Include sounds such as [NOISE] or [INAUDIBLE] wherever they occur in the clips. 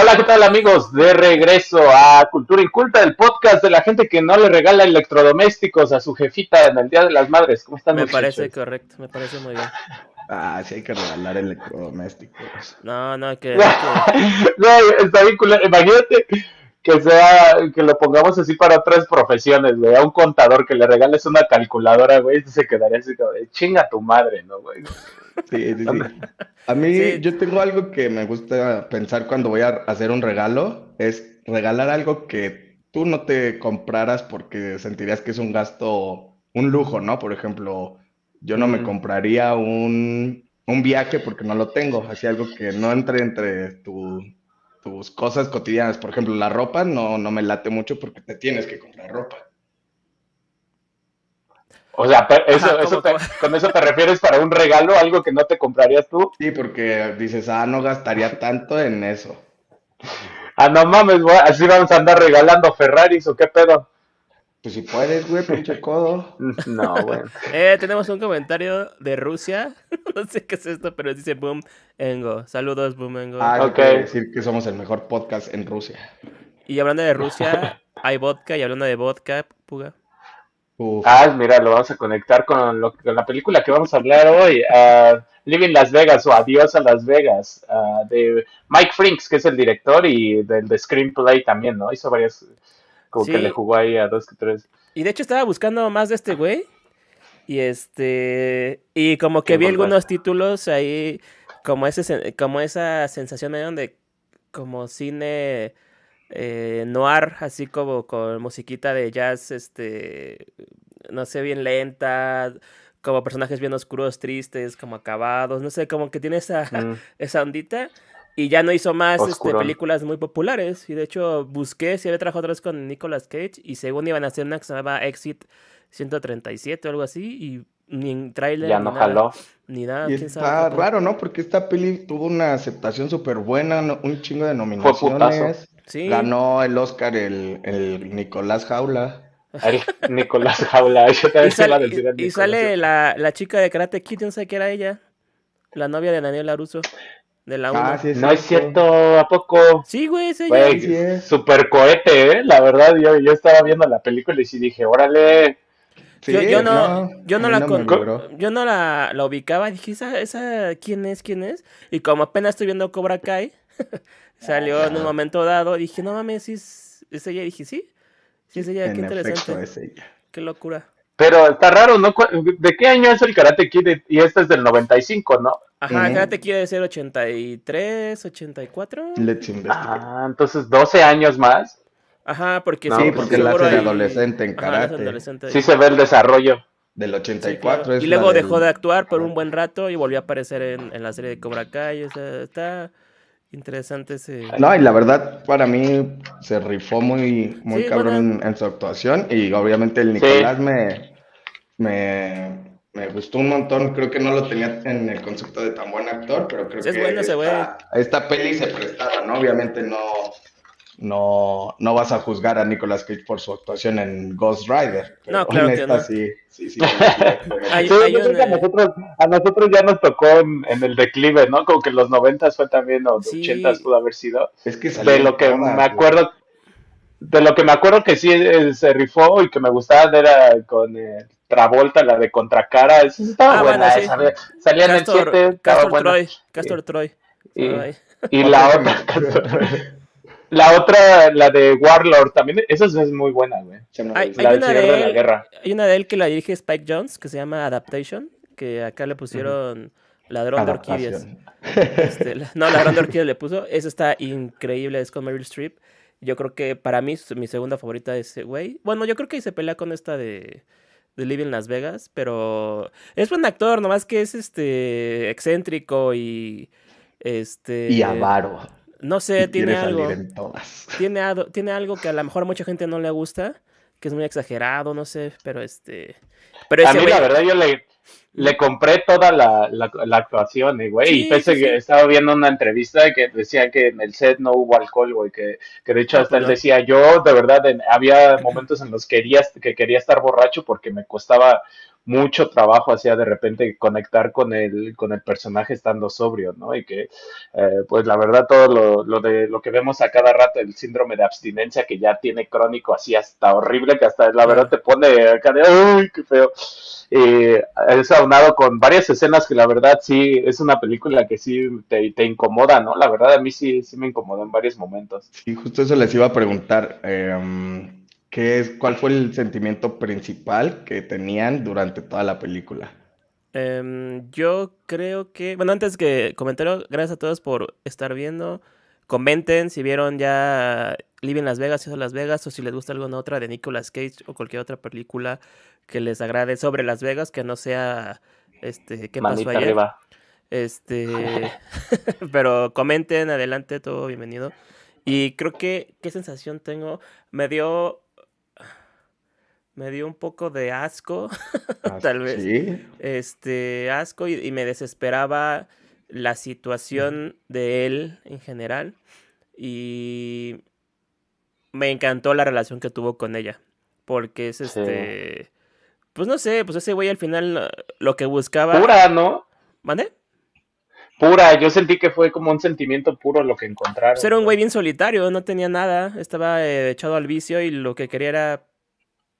Hola, ¿qué tal amigos? De regreso a Cultura Inculta, el podcast de la gente que no le regala electrodomésticos a su jefita en el Día de las Madres. ¿Cómo están? Me parece correcto, me parece muy bien. Ah, sí hay que regalar electrodomésticos. No, no, [LAUGHS] que... no, está bien culero. Imagínate que sea, que lo pongamos así para otras profesiones, güey. A un contador que le regales una calculadora, güey, se quedaría así como de chinga tu madre, ¿no, güey? Sí, sí, sí. A mí, yo tengo algo que me gusta pensar cuando voy a hacer un regalo, es regalar algo que tú no te compraras porque sentirías que es un gasto, un lujo, ¿no? Por ejemplo, yo no me compraría un, un viaje porque no lo tengo, así algo que no entre entre tu, tus cosas cotidianas. Por ejemplo, la ropa no, no me late mucho porque te tienes que comprar ropa. O sea, eso, eso ¿con eso te refieres para un regalo, algo que no te comprarías tú? Sí, porque dices, ah, no gastaría tanto en eso. Ah, no mames, así vamos a andar regalando Ferraris o qué pedo. Pues si puedes, güey, pinche codo. [LAUGHS] No, güey. Eh, tenemos un comentario de Rusia. [LAUGHS] no sé qué es esto, pero dice Boom Engo. Saludos, Boom Engo. Ah, ok. decir que somos el mejor podcast en Rusia. Y hablando de Rusia, [LAUGHS] hay vodka. Y hablando de vodka, Puga. Ah, mira, lo vamos a conectar con, lo, con la película que vamos a hablar hoy. Uh, Living Las Vegas o Adiós a Las Vegas. Uh, de Mike Frinks, que es el director, y del de Screenplay también, ¿no? Hizo varias como que le jugó ahí a dos que tres. Y de hecho estaba buscando más de este güey. Y este. Y como que vi algunos títulos ahí. Como ese como esa sensación de donde como cine eh, noir, así como con musiquita de jazz, este. No sé, bien lenta. Como personajes bien oscuros, tristes, como acabados. No sé, como que tiene esa, mm. [LAUGHS] esa ondita. Y ya no hizo más este, películas muy populares. Y de hecho busqué si había trabajado otra vez con Nicolas Cage. Y según iban a hacer una que se llamaba Exit 137 o algo así. Y ni trailer. Ya no jaló. Ni nada. Y está raro, ¿no? Porque esta peli tuvo una aceptación súper buena. Un chingo de nominaciones. Sí. Ganó el Oscar el, el Nicolás Jaula. El Nicolás Jaula. [LAUGHS] y sale, y, sale la, la, chica de Karate Kid, no sé qué era ella. La novia de Daniel Laruso de la ah, no es cierto, ¿a poco? Sí, güey, sí, Super cohete, ¿eh? La verdad, yo, yo estaba viendo la película y sí dije, órale. yo, no, yo no la yo no la, la, ubicaba, dije, ¿esa, ¿esa quién es? ¿Quién es? Y como apenas estoy viendo Cobra Kai, [LAUGHS] salió en un momento dado, dije, no mames, ¿sí es, ella? dije, sí, sí es ella, qué interesante. Qué locura. Pero está raro, ¿no? ¿De qué año es el Karate Kid? Y este es del 95, ¿no? Ajá, Karate Kid debe ser 83, 84. Let's Ah, entonces 12 años más. Ajá, porque sí, porque la hace de adolescente en karate. sí se ve el desarrollo. Del 84 Y luego dejó de actuar por un buen rato y volvió a aparecer en, en la serie de Cobra Kai. O sea, está interesante ese. No, y la verdad, para mí se rifó muy, muy cabrón en, su actuación. Y obviamente el Nicolás me, me, me, gustó un montón. Creo que no lo tenía en el concepto de tan buen actor, pero creo que esta, esta, peli se prestaba, ¿no? Obviamente no, no, no vas a juzgar a Nicolas Cage por su actuación en Ghost Rider. No, claro que no. sí, sí, sí. [LAUGHS] a, nosotros, a nosotros ya nos tocó en, el declive, ¿no? Como que los noventas fue también, o los ochentas pudo haber sido. Es que de lo que me acuerdo, de lo que me acuerdo que sí eh, se rifó y que me gustaba era con eh, Travolta, la de Contracara, esa estaba ah, buena, esa, salía en el 7, Castor Troy, Castor Troy. Y, y la otra, La otra, la de Warlord, también, esa es muy buena, güey. Hay, la una de, la Guerra. Hay una de él que la dirige Spike Jones, que se llama Adaptation, que acá le pusieron Ladrón de Orquídeas. Este, no, Ladrón de Orquídeas le puso. Esa está increíble, es con Meryl Streep. Yo creo que para mí mi segunda favorita es ese güey. Bueno, yo creo que se pelea con esta de, de Living Las Vegas, pero es buen actor, nomás que es este excéntrico y este y avaro. No sé, tiene algo. Tiene, tiene algo que a lo mejor a mucha gente no le gusta, que es muy exagerado, no sé, pero este. Pero a mí, la verdad, yo le, le compré toda la, la, actuación, eh, güey. y pese que estaba viendo una entrevista que decía que en el set no hubo alcohol, güey. Que, que de hecho, hasta él decía, yo de verdad, había momentos en los que quería, que quería estar borracho porque me costaba mucho trabajo hacía de repente conectar con el, con el personaje estando sobrio, ¿no? Y que, eh, pues la verdad, todo lo, lo, de lo que vemos a cada rato, el síndrome de abstinencia que ya tiene crónico así hasta horrible, que hasta la verdad te pone acá de, ¡ay, qué feo! Es aunado con varias escenas que la verdad sí es una película que sí te, te incomoda, ¿no? La verdad a mí sí, sí me incomodó en varios momentos. Sí, justo eso les iba a preguntar. Eh, ¿Qué es, ¿Cuál fue el sentimiento principal que tenían durante toda la película? Em, yo creo que, bueno, antes que comentario, gracias a todos por estar viendo. Comenten si vieron ya Living Las Vegas, o Las Vegas, o si les gusta alguna otra de Nicolas Cage o cualquier otra película que les agrade sobre Las Vegas, que no sea este, ¿qué pasó ayer? Este, [LAUGHS] [LAUGHS] pero comenten, adelante, todo bienvenido. Y creo que, ¿qué sensación tengo? Me dio me dio un poco de asco, ah, [LAUGHS] [LAUGHS] tal vez. ¿Sí? Este, asco y, me desesperaba la situación de él en general. Y me encantó la relación que tuvo con ella. Porque es este. Pues no sé, pues ese güey al final lo que buscaba. Pura, ¿no? ¿Mande? Pura, yo sentí que fue como un sentimiento puro lo que encontraron. Pues era un güey bien solitario, no tenía nada, estaba eh, echado al vicio y lo que quería era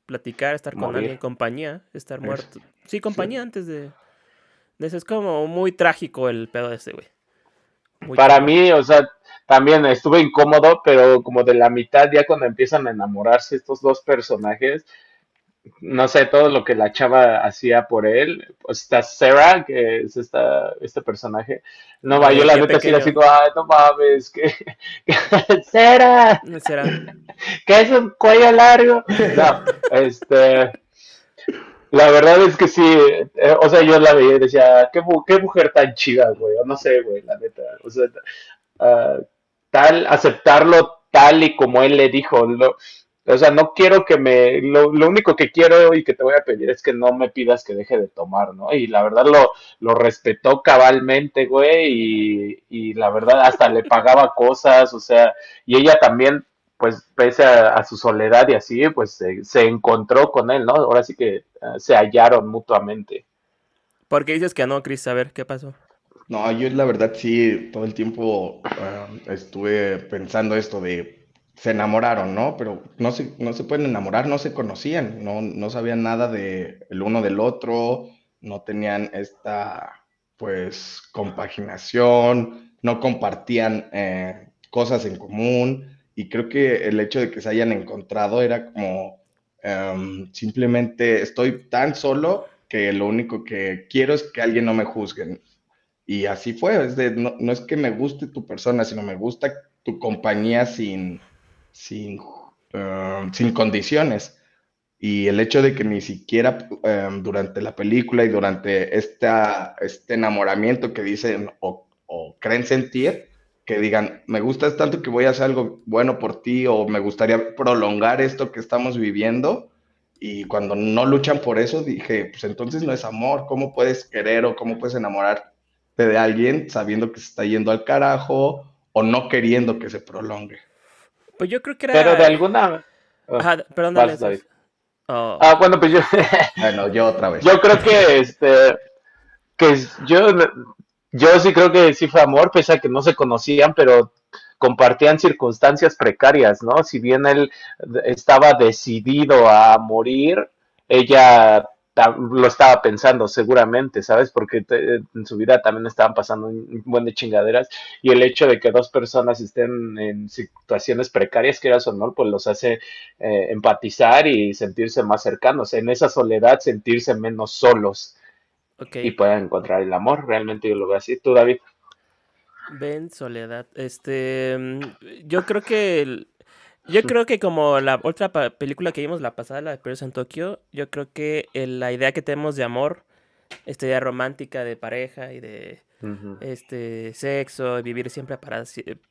platicar, estar con alguien, compañía, estar muerto. Sí, compañía antes de, de, eso. Es como muy trágico el pedo de ese güey. Para mí, o sea, también estuve incómodo, pero como de la mitad ya cuando empiezan a enamorarse estos dos personajes, no sé, todo lo que la chava hacía por él. Pues está Sarah, que es esta, este personaje. No va, yo la neta sí digo, ay, no mames, que, [LAUGHS] [LAUGHS] Sarah, que es un cuello largo. No, este, la verdad es que sí, eh, o sea, yo la veía y decía, qué, qué mujer tan chida, güey, no sé, güey, la neta, o sea, uh, tal, aceptarlo tal y como él le dijo, lo, o sea, no quiero que me, lo, lo, único que quiero y que te voy a pedir es que no me pidas que deje de tomar, ¿no? Y la verdad lo, lo respetó cabalmente, güey, y, y la verdad hasta le pagaba [LAUGHS] cosas, o sea, y ella también, pues pese a, su soledad y así, pues se, se, encontró con él, ¿no? Ahora sí que uh, se hallaron mutuamente. ¿Por qué dices que no, Chris? A ver, ¿qué pasó? No, yo la verdad sí, todo el tiempo uh, estuve pensando esto de se enamoraron, ¿no? Pero no se, no se pueden enamorar, no se conocían, no, no sabían nada de el uno del otro, no tenían esta, pues, compaginación, no compartían eh, cosas en común, y creo que el hecho de que se hayan encontrado era como, em, simplemente estoy tan solo que lo único que quiero es que alguien no me juzgue. Y así fue, es de, no, no es que me guste tu persona, sino me gusta tu compañía sin sin, um, sin condiciones. Y el hecho de que ni siquiera um, durante la película y durante esta, este enamoramiento que dicen o, creen sentir, que digan, me gustas tanto que voy a hacer algo bueno por ti o me gustaría prolongar esto que estamos viviendo. Y cuando no luchan por eso, dije, pues entonces no es amor. ¿Cómo puedes querer o cómo puedes enamorarte de alguien sabiendo que se está yendo al carajo o no queriendo que se prolongue? Pues yo creo que era. Pero de alguna. Oh, Ajá, perdón, dale. Oh. Ah, bueno, pues yo. [LAUGHS] bueno, yo otra vez. Yo creo que este. Que yo. Yo sí creo que sí fue amor, pese a que no se conocían, pero compartían circunstancias precarias, ¿no? Si bien él estaba decidido a morir, ella lo estaba pensando seguramente, ¿sabes? Porque en su vida también estaban pasando un buen de chingaderas y el hecho de que dos personas estén en situaciones precarias, que era su honor, pues los hace eh, empatizar y sentirse más cercanos, en esa soledad sentirse menos solos y puedan encontrar el amor, realmente yo lo veo así. ¿Tú, David? Ven, soledad. Este, mm, yo creo que el, yo creo que como la otra película que vimos la pasada, la de Perros en Tokio, yo creo que la idea que tenemos de amor, esta idea romántica de pareja y de este sexo, vivir siempre para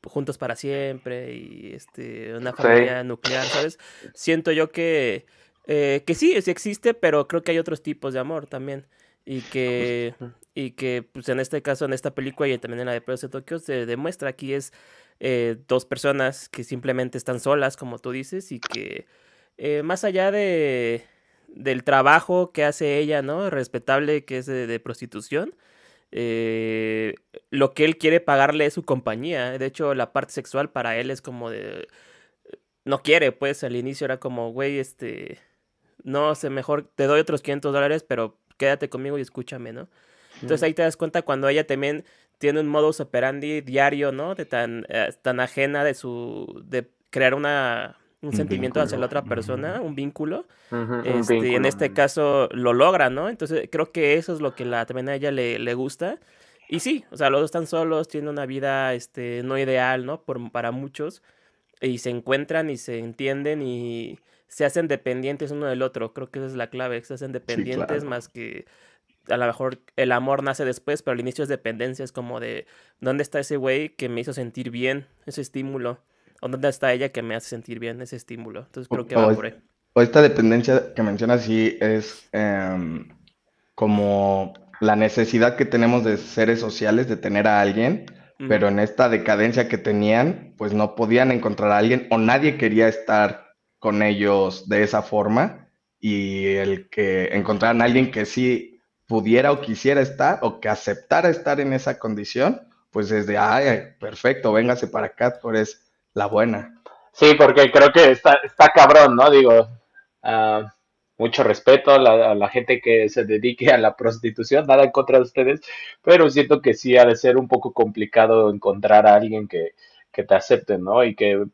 juntos para siempre y este una familia nuclear, ¿sabes? Siento yo que eh, que sí, sí existe, pero creo que hay otros tipos de amor también y que y que pues en este caso en esta película y también en la de Perros en Tokio se demuestra aquí es eh, dos personas que simplemente están solas, como tú dices, y que eh, más allá de, del trabajo que hace ella, ¿no? Respetable que es de, prostitución. Eh, lo que él quiere pagarle es su compañía. De hecho, la parte sexual para él es como de... No quiere, pues al inicio era como, güey, este... No sé, mejor te doy otros 500 dólares, pero quédate conmigo y escúchame, ¿no? Entonces ahí te das cuenta cuando ella también tiene un modus operandi diario, ¿no? De tan, eh, tan ajena de su... de crear una un, sentimiento hacia la otra persona, un vínculo. este, En este caso lo logra, ¿no? Entonces creo que eso es lo que la, también a ella le, le gusta. Y sí, o sea, los dos están solos, tienen una vida este, no ideal, ¿no? Por, para muchos. Y se encuentran y se entienden y se hacen dependientes uno del otro. Creo que esa es la clave, se hacen dependientes más que a lo mejor el amor nace después, pero al inicio es dependencia, es como de, ¿dónde está ese güey que me hizo sentir bien? Ese estímulo. ¿O dónde está ella que me hace sentir bien ese estímulo? Entonces creo que va por ahí. O esta dependencia que mencionas sí es em, como la necesidad que tenemos de seres sociales, de tener a alguien, pero en esta decadencia que tenían, pues no podían encontrar a alguien o nadie quería estar con ellos de esa forma y el que encontraran a alguien que sí pudiera o quisiera estar o que aceptara estar en esa condición, pues desde, ay, perfecto, véngase para acá, por eso la buena. Sí, porque creo que está, está cabrón, ¿no? Digo, uh, mucho respeto a la, gente que se dedique a la prostitución, nada en contra de ustedes, pero siento que sí ha de ser un poco complicado encontrar a alguien que, que te acepte, ¿no? Y que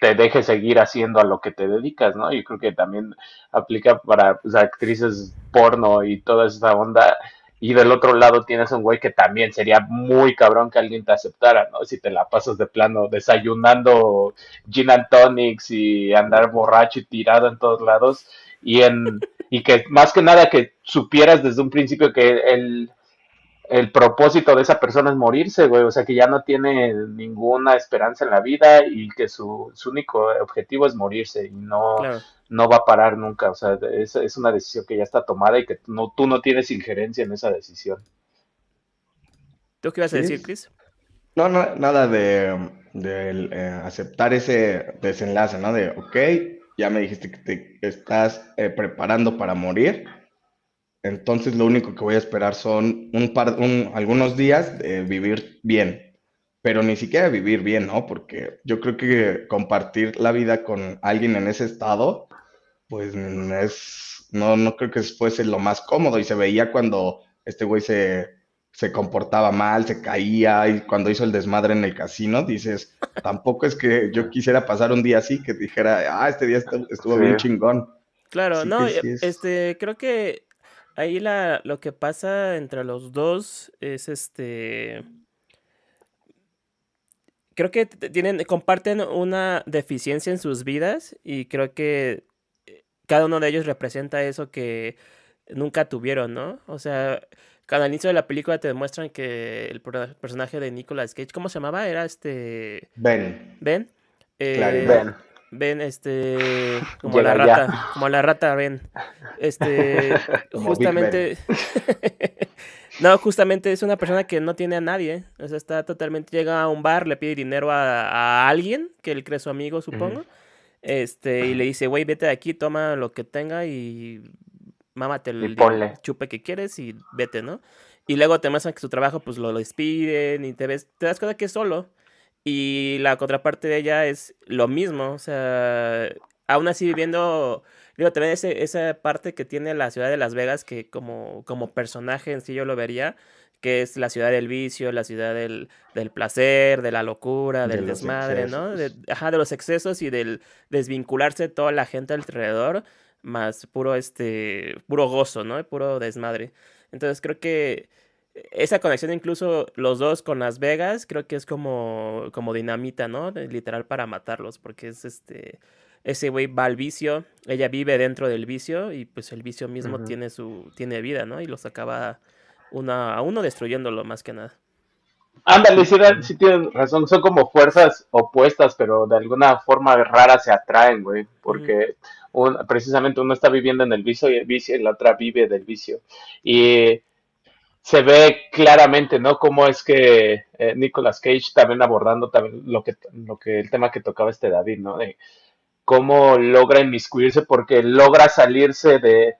te deje seguir haciendo a lo que te dedicas, ¿no? Y creo que también aplica para pues, actrices porno y toda esa onda y del otro lado tienes un güey que también sería muy cabrón que alguien te aceptara, ¿no? Si te la pasas de plano desayunando gin and tonics y andar borracho y tirado en todos lados y en y que más que nada que supieras desde un principio que el el propósito de esa persona es morirse, güey, o sea que ya no tiene ninguna esperanza en la vida y que su, único objetivo es morirse y no, no va a parar nunca, o sea, es, es, una decisión que ya está tomada y que no, tú no tienes injerencia en esa decisión. ¿Tú qué ibas a decir, Chris? No, no, nada de, eh, aceptar ese desenlace, ¿no? De, ok, ya me dijiste que te estás eh, preparando para morir entonces lo único que voy a esperar son un par, algunos días de vivir bien, pero ni siquiera vivir bien, ¿no? Porque yo creo que compartir la vida con alguien en ese estado, pues es, no, no creo que fuese lo más cómodo y se veía cuando este güey se, se comportaba mal, se caía y cuando hizo el desmadre en el casino, dices, tampoco es que yo quisiera pasar un día así, que dijera, ah, este día estuvo, bien chingón. Claro, no, este, creo que ahí la, lo que pasa entre los dos es este. Creo que tienen, comparten una deficiencia en sus vidas y creo que eh, cada uno de ellos representa eso que nunca tuvieron, ¿no? O sea, cada inicio de la película te demuestran que el personaje de Nicolas Cage, ¿cómo se llamaba? Era este... Ben. Ben. Eh, ben ven este [LAUGHS] como la rata, como la rata ven. Este [LAUGHS] justamente [LAUGHS] No, justamente es una persona que no tiene a nadie, o sea, está totalmente llega a un bar, le pide dinero a, alguien que él cree su amigo, supongo. Este, y le dice, "Güey, vete de aquí, toma lo que tenga y mámate el, chupe que quieres y vete, ¿no?" Y luego te muestran que su trabajo pues lo, lo despiden y te ves te das cuenta que es solo. Y la contraparte de ella es lo mismo, o sea, aún así viviendo, digo, también ese, esa parte que tiene la ciudad de Las Vegas, que como, como personaje en sí yo lo vería, que es la ciudad del vicio, la ciudad del, del placer, de la locura, del desmadre, ¿no? De, ajá, de los excesos y del desvincularse de toda la gente alrededor, más puro, este, puro gozo, ¿no? Puro desmadre. Entonces creo que esa conexión incluso los dos con Las Vegas creo que es como, como dinamita, ¿no? Literal para matarlos, porque es este, ese güey va al vicio, ella vive dentro del vicio y pues el vicio mismo tiene su, tiene vida, ¿no? Y los acaba una, a uno destruyéndolo más que nada. Ándale, sí, sí tienen razón, son como fuerzas opuestas, pero de alguna forma rara se atraen, güey, porque precisamente uno está viviendo en el vicio y el vicio y la otra vive del vicio. Y se ve claramente, ¿no? Cómo es que eh, Nicolas Cage también abordando también lo que, lo que, el tema que tocaba este David, ¿no? De cómo logra inmiscuirse porque logra salirse de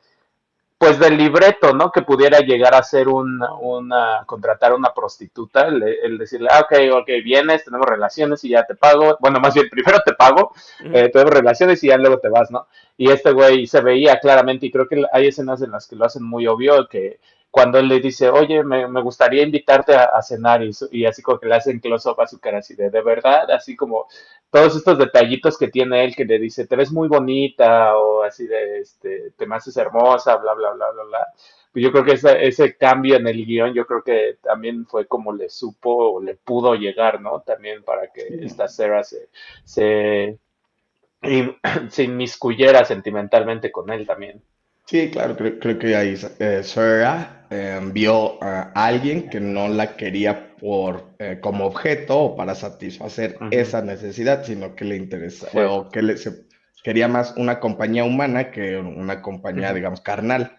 pues del libreto, ¿no? Que pudiera llegar a ser un, una, contratar a una prostituta, el, decirle, ah, ok, ok, vienes, tenemos relaciones y ya te pago, bueno, más bien, primero te pago, eh, tenemos relaciones y ya luego te vas, ¿no? Y este güey se veía claramente, y creo que hay escenas en las que lo hacen muy obvio, que cuando él le dice, oye, me, me gustaría invitarte a, cenar, y, así como que le hacen close-up a su cara, así de, de verdad, así como todos estos detallitos que tiene él, que le dice, te ves muy bonita, o así de, este, te me haces hermosa, bla, bla, bla, bla, bla. Pues yo creo que ese, ese cambio en el guion, yo creo que también fue como le supo o le pudo llegar, ¿no? También para que esta Sarah se, se, [CLEARS THROAT] se inmiscuyera sentimentalmente con él también. Sí, claro, creo, creo que ahí eh, Sarah eh, vio a alguien que no la quería por eh, como objeto o para satisfacer esa necesidad, sino que le interesa o que le se, quería más una compañía humana que una compañía, digamos, carnal.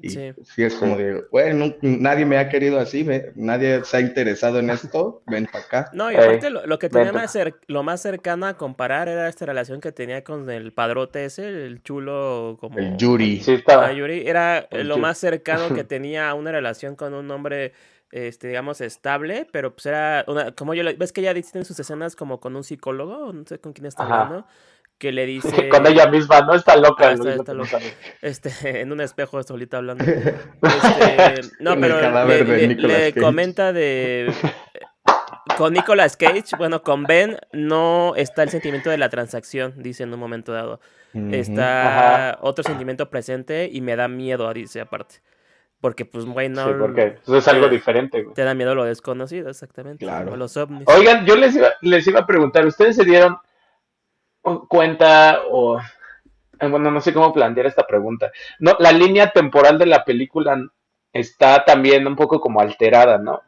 Y sí. es como de, bueno, nadie me ha querido así, nadie se ha interesado en esto, ven para acá. No, y aparte lo, que tenía más lo más cercano a comparar era esta relación que tenía con el padrote ese, el chulo como... El Yuri. Sí, estaba. Yuri era lo más cercano que [LAUGHS] tenía a una relación con un hombre este, digamos, estable, pero pues era una, como yo, ves que ella en sus escenas como con un psicólogo, no sé con quién está hablando, que le [LAUGHS] dice... Con ella misma, ¿no? Está loca. Ah, está, loca. [LAUGHS] Este, en un espejo solita hablando. [LAUGHS] Este, no, pero le, comenta de... Con Nicolas Cage, bueno, con Ben no está el sentimiento de la transacción, dice en un momento dado. Está otro sentimiento presente y me da miedo, dice aparte. Porque, pues, güey, no. Sí, porque eso es algo diferente, güey. Te da miedo lo desconocido, exactamente. Claro. los ovnis. Oigan, yo les iba, les iba a preguntar, ¿ustedes se dieron cuenta o eh, bueno, no sé cómo plantear esta pregunta. No, la línea temporal de la película está también un poco como alterada, ¿no?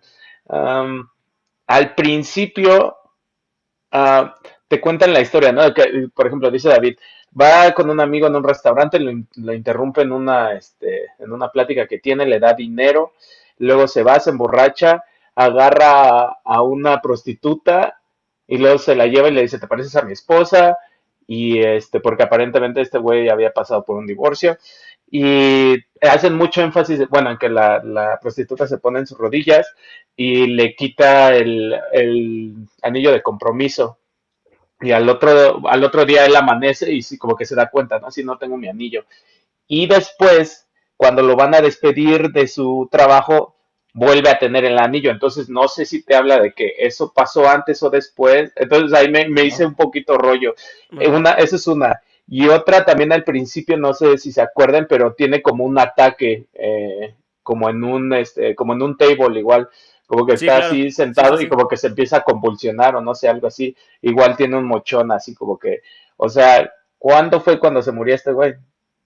al principio ah, te cuentan la historia, ¿no? Que, por ejemplo, dice David, va con un amigo en un restaurante, lo, interrumpe en una, este, en una plática que tiene, le da dinero, luego se va, se emborracha, agarra a una prostituta y luego se la lleva y le dice, ¿te pareces a mi esposa? Y este, porque aparentemente este güey había pasado por un divorcio. Y hacen mucho énfasis, bueno, en que la, prostituta se pone en sus rodillas y le quita el, anillo de compromiso. Y al otro, al otro día él amanece y sí, como que se da cuenta, ¿no? Si no tengo mi anillo. Y después, cuando lo van a despedir de su trabajo, vuelve a tener el anillo. Entonces no sé si te habla de que eso pasó antes o después. Entonces ahí me, hice un poquito rollo. Una, esa es una. Y otra también al principio, no sé si se acuerdan, pero tiene como un ataque, eh, como en un, este, como en un table igual. Como que está así sentado y como que se empieza a convulsionar o no sé, algo así. Igual tiene un mochón así como que, o sea, ¿cuándo fue cuando se murió este güey?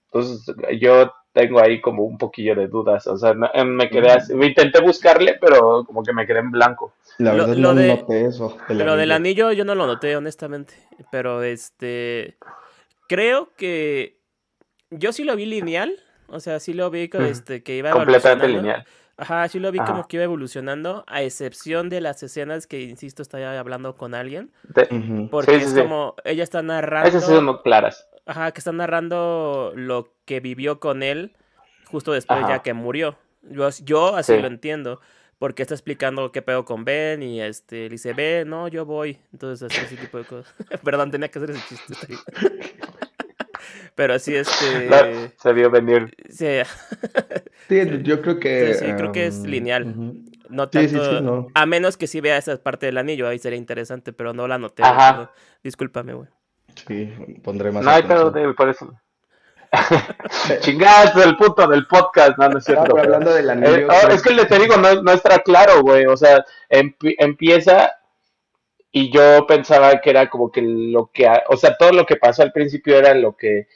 Entonces yo tengo ahí como un poquillo de dudas. O sea, me quedé así, intenté buscarle, pero como que me quedé en blanco. La verdad lo, no noté eso. Lo del anillo yo no lo noté, honestamente. Pero este. Creo que. Yo sí lo vi lineal. O sea, sí lo vi que, este, que iba Completamente lineal. Ajá, sí lo vi como que iba evolucionando, a excepción de las escenas que, insisto, está hablando con alguien. Porque es como, ella está narrando. Esas son claras. Ajá, que está narrando lo que vivió con él justo después ya que murió. Yo, yo así lo entiendo. Porque está explicando qué pedo con Ben y este, le dice, Ben, no, yo voy. Entonces, así, ese tipo de cosas. [LAUGHS] Perdón, tenía que hacer ese chiste. [LAUGHS] Pero así, este... se vio venir. Sí. [LAUGHS] sí, yo creo que... Sí, creo que es um, lineal. No tanto... A menos que sí vea esa parte del anillo, ahí sería interesante, pero no la noté. Ajá. Discúlpame, güey. Sí, pondré más. No hay pedo, por eso. [LAUGHS] Chingazo, el punto del podcast, no, no es cierto. hablando del anillo. Eh, oh, es que le te digo, no, no está claro, güey. O sea, empieza y yo pensaba que era como que lo que, o sea, todo lo que pasó al principio era lo que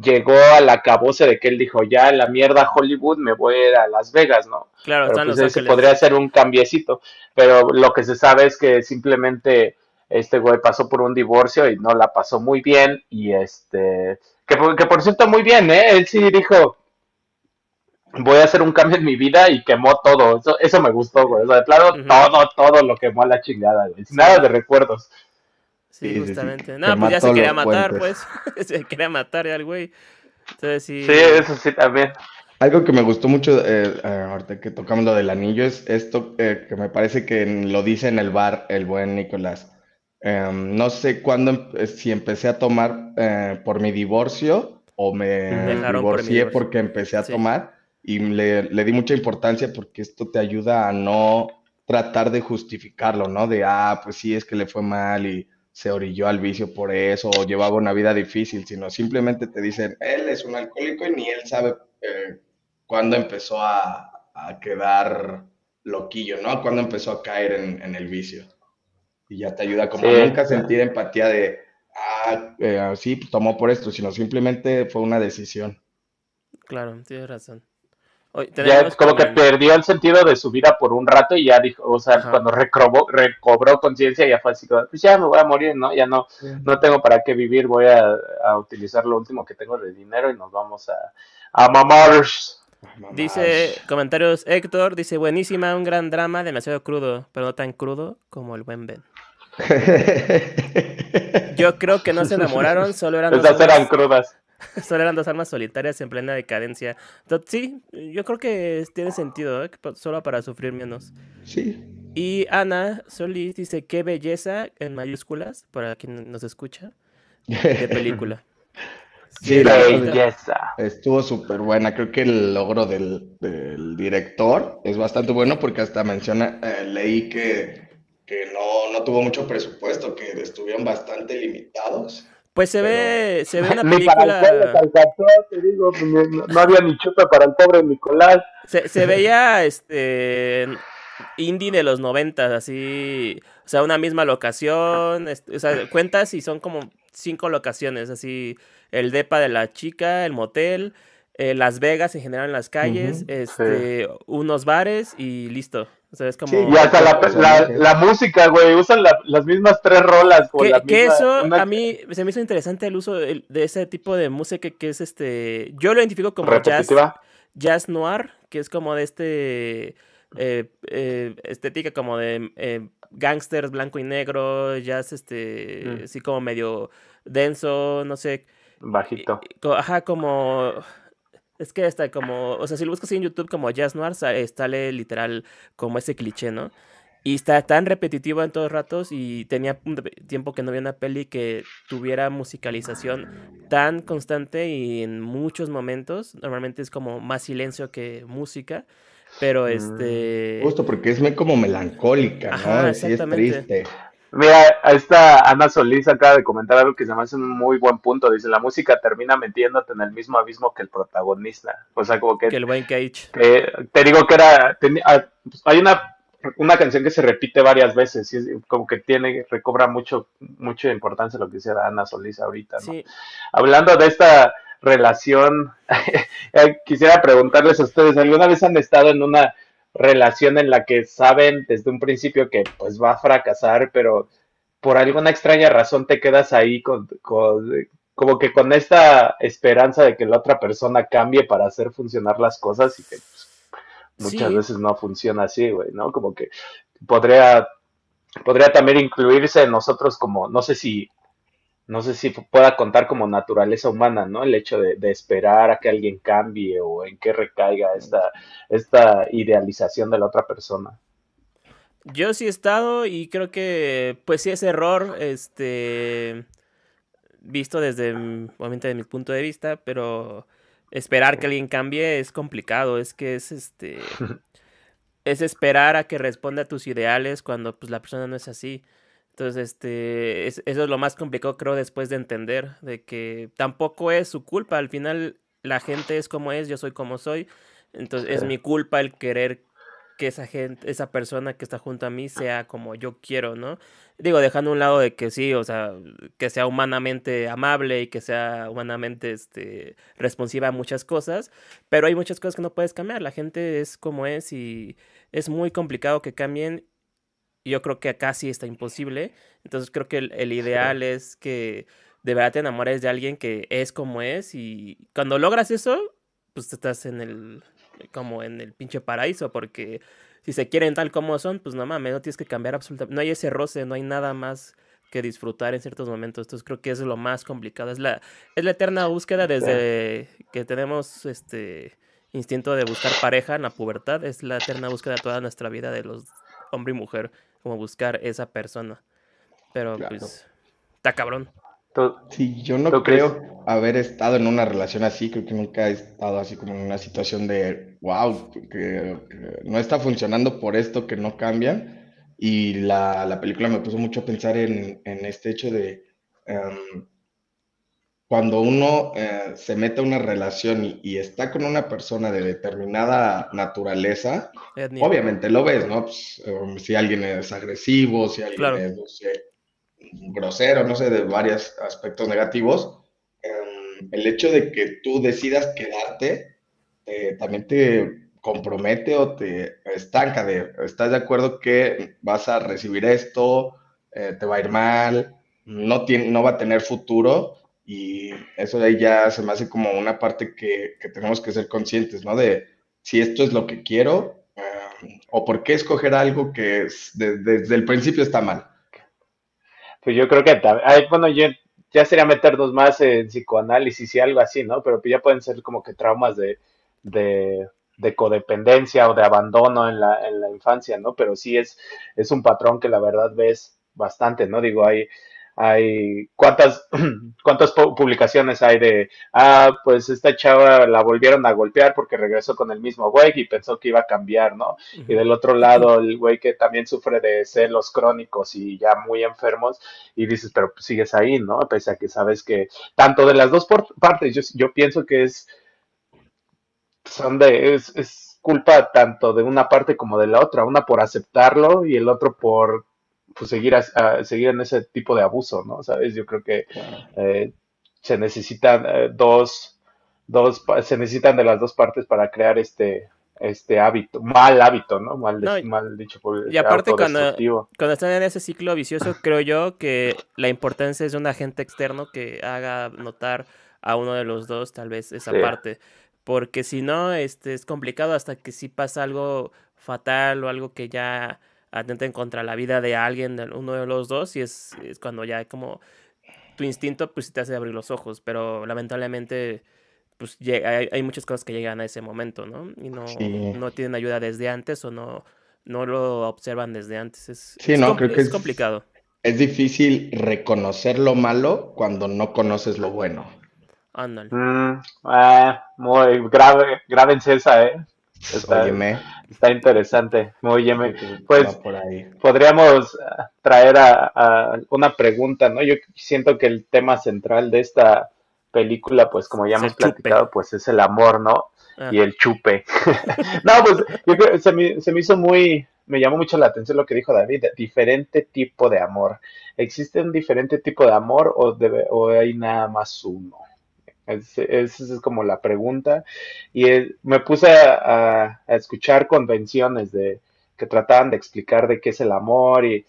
llegó a la cabose de que él dijo, ya la mierda Hollywood, me voy a ir a Las Vegas, ¿no? Claro, pero pues ese podría ser un cambiecito, pero lo que se sabe es que simplemente este güey pasó por un divorcio y no la pasó muy bien y este, que, que por cierto muy bien, ¿eh? Él sí dijo, voy a hacer un cambio en mi vida y quemó todo, eso, eso me gustó, güey, o sea, de plano todo, todo lo quemó a la chingada, güey, nada de recuerdos. Sí, justamente. no, pues [LAUGHS] ya se quería matar, pues. se quería matar al güey. Entonces sí. Sí, eso sí también. Algo que me gustó mucho, eh, eh, ahorita que tocamos lo del anillo, es esto eh, que me parece que lo dice en el bar el buen Nicolás. Em, no sé cuándo, si empecé a tomar por mi divorcio o me divorcié porque empecé a tomar y le, le, di mucha importancia porque esto te ayuda a no tratar de justificarlo, ¿no? De, ah, pues sí, es que le fue mal y se orilló al vicio por eso o llevaba una vida difícil, sino simplemente te dicen, él es un alcohólico y ni él sabe cuándo empezó a, quedar loquillo, ¿no? Cuándo empezó a caer en, el vicio. Y ya te ayuda como nunca sentir empatía de, ah, eh, sí, tomó por esto, sino simplemente fue una decisión. Claro, tienes razón. Ya como que perdió el sentido de su vida por un rato y ya dijo, o sea, cuando recobró, recobró conciencia ya fue así pues ya me voy a morir, ¿no? Ya no, no tengo para qué vivir, voy a, utilizar lo último que tengo de dinero y nos vamos a, a mamars. Dice, comentarios Héctor, dice, buenísima, un gran drama, demasiado crudo, pero no tan crudo como el buen Ben. [LAUGHS] Yo creo que no se enamoraron, solo eran dos eran crudas. [LAUGHS] Solo eran dos armas solitarias en plena decadencia. Entonces, sí, yo creo que tiene sentido, ¿eh? solo para sufrir menos. Sí. Y Ana Solís dice, qué belleza, en mayúsculas, para quien nos escucha, de [LAUGHS] película. Sí, la belleza. Estuvo súper buena. Creo que el logro del, director es bastante bueno porque hasta menciona, eh, leí que, no, no, tuvo mucho presupuesto, que estuvieron bastante limitados. Pues se ve, se ve una [LAUGHS] película. te digo, no, había ni chupa para el pobre Nicolás. Se, se veía este indie de los noventas, así, o sea, una misma locación, o sea, cuentas y son como cinco locaciones, así, el depa de la chica, el motel, eh, Las Vegas en general en las calles, este, unos bares y listo. O sea, es como... y hasta la, música, güey, usan las mismas tres rolas. que, eso a mí se me hizo interesante el uso de, ese tipo de música que es este... Yo lo identifico como jazz, jazz noir, que es como de este... Eh, eh, estética como de gangsters blanco y negro, jazz este, mm. así como medio denso, no sé. Bajito. Ajá, como... Es que está como, o sea, si lo buscas en YouTube como Jazz Noir, sale literal como ese cliché, ¿no? Y está tan repetitivo en todos ratos y tenía un tiempo que no había una peli que tuviera musicalización tan constante y en muchos momentos, normalmente es como más silencio que música, pero mm, este... Justo porque es como melancólica, ¿no? Sí, es triste. Mira, esta Ana Solís acaba de comentar algo que se me hace un muy buen punto. Dice, la música termina metiéndote en el mismo abismo que el protagonista. O sea, como que... Que el buen Cage. te digo que era... Ah, hay una, una canción que se repite varias veces y como que tiene, recobra mucho, mucha importancia lo que decía Ana Solís ahorita, ¿no? Hablando de esta relación, [LAUGHS] eh, quisiera preguntarles a ustedes, ¿alguna vez han estado en una relación en la que saben desde un principio que pues va a fracasar, pero por alguna extraña razón te quedas ahí con, como que con esta esperanza de que la otra persona cambie para hacer funcionar las cosas y que pues, muchas veces no funciona así, güey, ¿no? Como que podría, podría también incluirse en nosotros como, no sé si no sé si pueda contar como naturaleza humana, ¿no? El hecho de, esperar a que alguien cambie o en qué recaiga esta, esta idealización de la otra persona. Yo sí he estado y creo que, pues sí es error, este, visto desde, obviamente, de mi punto de vista, pero esperar que alguien cambie es complicado, es que es, este, [LAUGHS] es esperar a que responda a tus ideales cuando, pues, la persona no es así. Entonces, este, eso es lo más complicado, creo, después de entender, de que tampoco es su culpa. Al final, la gente es como es, yo soy como soy. Entonces, es mi culpa el querer que esa gente, esa persona que está junto a mí sea como yo quiero, ¿no? Digo, dejando a un lado de que sí, o sea, que sea humanamente amable y que sea humanamente este, responsiva a muchas cosas, pero hay muchas cosas que no puedes cambiar. La gente es como es y es muy complicado que cambien yo creo que acá sí está imposible. Entonces creo que el, ideal es que de verdad te enamores de alguien que es como es y cuando logras eso, pues estás en el, como en el pinche paraíso porque si se quieren tal como son, pues no mames, no tienes que cambiar absolutamente, no hay ese roce, no hay nada más que disfrutar en ciertos momentos. Entonces creo que es lo más complicado. Es la, es la eterna búsqueda desde que tenemos este instinto de buscar pareja en la pubertad. Es la eterna búsqueda de toda nuestra vida de los hombre y mujer, como buscar esa persona. Pero pues, está cabrón. Sí, yo no creo haber estado en una relación así, creo que nunca he estado así como en una situación de, wow, que, no está funcionando por esto, que no cambian. Y la, la película me puso mucho a pensar en, en este hecho de em, cuando uno eh, se mete a una relación y, está con una persona de determinada naturaleza, obviamente lo ves, ¿no? Pues, em, si alguien es agresivo, si alguien es, grosero, no sé, de varios aspectos negativos, em, el hecho de que tú decidas quedarte eh, también te compromete o te estanca de, ¿estás de acuerdo que vas a recibir esto? Eh, ¿Te va a ir mal? No, tiene, no va a tener futuro y eso de ahí ya se me hace como una parte que, tenemos que ser conscientes, ¿no? De si esto es lo que quiero em, o por qué escoger algo que desde el principio está mal. Pues yo creo que, bueno, yo ya sería meternos más en psicoanálisis y algo así, ¿no? Pero ya pueden ser como que traumas de, de, codependencia o de abandono en la, en la infancia, ¿no? Pero sí es, es un patrón que la verdad ves bastante, ¿no? Digo, hay, hay cuántas [CLEARS THROAT] cuántas publicaciones hay de ah pues esta chava la volvieron a golpear porque regresó con el mismo güey y pensó que iba a cambiar no y del otro lado el güey que también sufre de celos crónicos y ya muy enfermos y dices pero pues sigues ahí no pese a que sabes que tanto de las dos partes yo, yo pienso que es son de es, es culpa tanto de una parte como de la otra una por aceptarlo y el otro por pues seguir, a, seguir en ese tipo de abuso, ¿no? ¿Sabes? Yo creo que eh, se necesitan eh, dos, dos, se necesitan de las dos partes para crear este, este hábito, mal hábito, ¿no? Mal, mal dicho por Y aparte cuando, cuando están en ese ciclo vicioso, creo yo que la importancia es de un agente externo que haga notar a uno de los dos tal vez esa parte. Porque si no, este es complicado hasta que si pasa algo fatal o algo que ya atenten contra la vida de alguien, de uno de los dos, y es, es cuando ya como tu instinto pues te hace abrir los ojos, pero lamentablemente pues hay, hay, muchas cosas que llegan a ese momento, ¿no? Y no, no tienen ayuda desde antes o no, no lo observan desde antes. Es, sí, no, creo que es, complicado. Es difícil reconocer lo malo cuando no conoces lo bueno. Ándale. Mm, ah, muy grave, grábense esa, ¿eh? Está, está interesante. Muy bien. Pues podríamos eh, traer a, una pregunta, ¿no? Yo siento que el tema central de esta película, pues como ya hemos platicado, pues es el amor, ¿no? Ah. Y el chupe. [LAUGHS] no, pues yo creo, se, me, se me hizo muy, me llamó mucho la atención lo que dijo David, diferente tipo de amor. ¿Existe un diferente tipo de amor o, debe, o hay nada más uno? Esa es, como la pregunta. Y me puse a, escuchar convenciones de que trataban de explicar de qué es el amor y,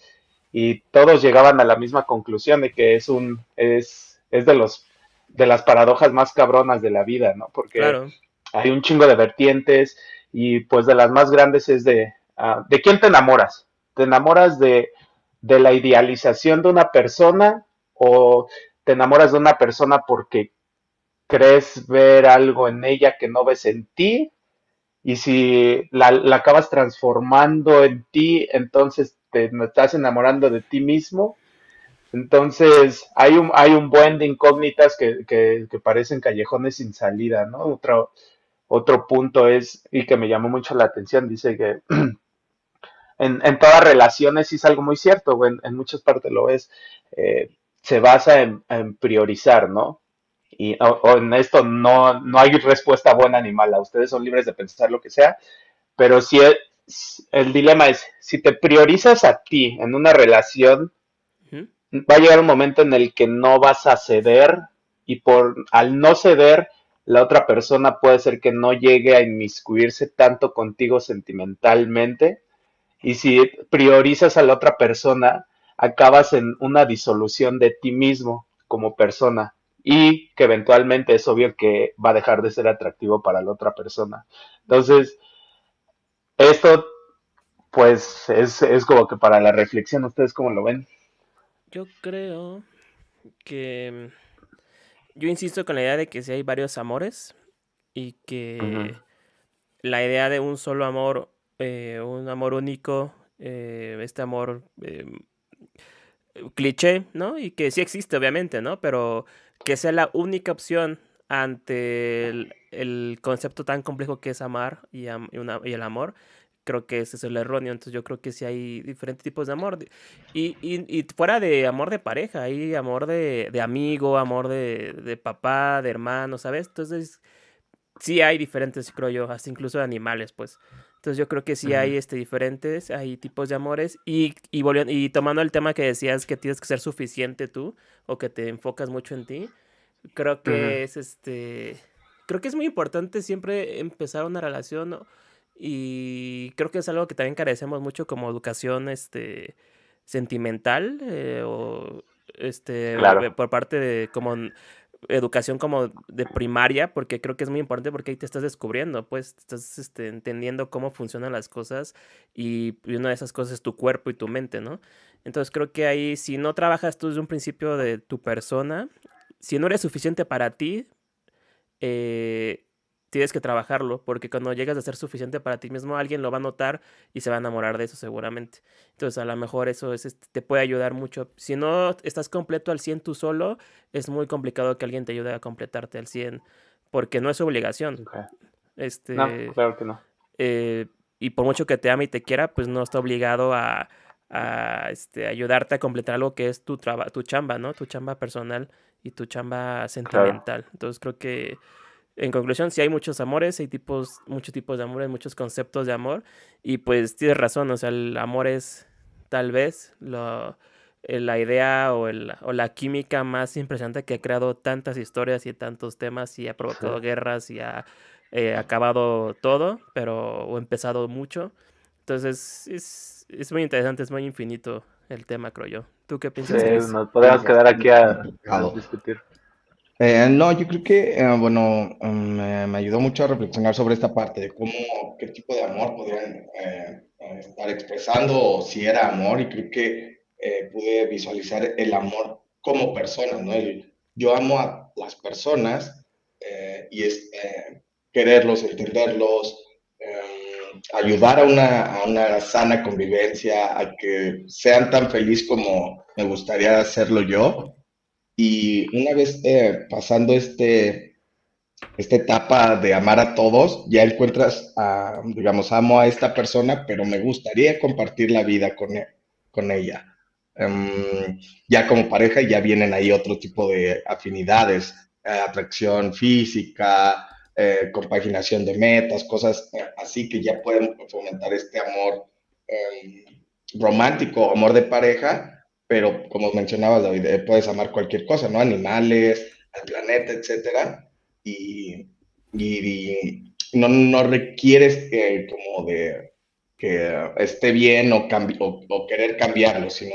todos llegaban a la misma conclusión de que es un es, es de los de las paradojas más cabronas de la vida, ¿no? Porque hay un chingo de vertientes y pues de las más grandes es de ah, ¿de quién te enamoras? ¿Te enamoras de, de la idealización de una persona o te enamoras de una persona porque crees ver algo en ella que no ves en ti y si la, acabas transformando en ti, entonces te estás enamorando de ti mismo. Entonces hay un, hay un buen de incógnitas que, que, parecen callejones sin salida, ¿no? Otro, otro punto es, y que me llamó mucho la atención, dice que [CLEARS THROAT] en, en todas relaciones, y es algo muy cierto, en, en muchas partes lo es, eh, se basa en, en priorizar, ¿no? Y en esto no, no hay respuesta buena ni mala, ustedes son libres de pensar lo que sea, pero si el, dilema es, si te priorizas a ti en una relación, va a llegar un momento en el que no vas a ceder y por al no ceder, la otra persona puede ser que no llegue a inmiscuirse tanto contigo sentimentalmente. Y si priorizas a la otra persona, acabas en una disolución de ti mismo como persona y que eventualmente es obvio que va a dejar de ser atractivo para la otra persona. Entonces, esto pues es, como que para la reflexión, ¿ustedes cómo lo ven? Yo creo que yo insisto con la idea de que si hay varios amores y que la idea de un solo amor, eh, un amor único, eh, este amor eh, cliché, ¿no? Y que sí existe, obviamente, ¿no? Pero que sea la única opción ante el, concepto tan complejo que es amar y, y, el amor, creo que ese es el erróneo. Entonces yo creo que sí hay diferentes tipos de amor. Y, y, fuera de amor de pareja, hay amor de, de amigo, amor de, de, papá, de hermano, ¿sabes? Entonces sí hay diferentes, creo yo, hasta incluso de animales, pues. Entonces yo creo que sí hay este, diferentes, hay tipos de amores. Y, y, y tomando el tema que decías que tienes que ser suficiente tú o que te enfocas mucho en ti, creo que es este... Creo que es muy importante siempre empezar una relación y creo que es algo que también carecemos mucho como educación este, sentimental eh, o este, por parte de como educación como de primaria, porque creo que es muy importante porque ahí te estás descubriendo, pues estás este, entendiendo cómo funcionan las cosas y, una de esas cosas es tu cuerpo y tu mente, ¿no? Entonces creo que ahí si no trabajas tú desde un principio de tu persona, si no eres suficiente para ti, eh, tienes que trabajarlo, porque cuando llegas a ser suficiente para ti mismo, alguien lo va a notar y se va a enamorar de eso seguramente. Entonces, a lo mejor eso es, este, te puede ayudar mucho. Si no estás completo al 100 tú solo, es muy complicado que alguien te ayude a completarte al 100, porque no es obligación. Este, no, claro que no. Eh, y por mucho que te ame y te quiera, pues no está obligado a, este, ayudarte a completar algo que es tu, tu chamba, ¿no? Tu chamba personal y tu chamba sentimental. Entonces creo que en conclusión, sí hay muchos amores, hay tipos, muchos tipos de amores, muchos conceptos de amor. Y pues tienes razón, o sea, el amor es tal vez lo, eh, la idea o, el, o, la química más impresionante que ha creado tantas historias y tantos temas y ha provocado guerras y ha eh, acabado todo, pero o empezado mucho. Entonces es, es, muy interesante, es muy infinito el tema, creo yo. ¿Tú qué piensas? Sí, nos podemos quedar aquí a discutir. Eh, no, yo creo que, eh, bueno, mm, me ayudó mucho a reflexionar sobre esta parte de cómo, qué tipo de amor podrían eh, estar expresando o si era amor y creo que pude visualizar el amor como persona, ¿no? yo amo a las personas y es quererlos, entenderlos, ayudar a una, a una sana convivencia, a que sean tan felices como me gustaría hacerlo yo. Y una vez eh, pasando este, esta etapa de amar a todos, ya encuentras, a, digamos, amo a esta persona, pero me gustaría compartir la vida con, e, con ella. Em, ya como pareja ya vienen ahí otro tipo de afinidades, eh, atracción física, eh, compaginación de metas, cosas así que ya pueden fomentar este amor em, romántico, amor de pareja, pero como mencionabas, David, eh, puedes amar cualquier cosa, ¿no? Animales, al planeta, etcétera, y, no, no, requieres como de que esté bien o, o, querer cambiarlo, sino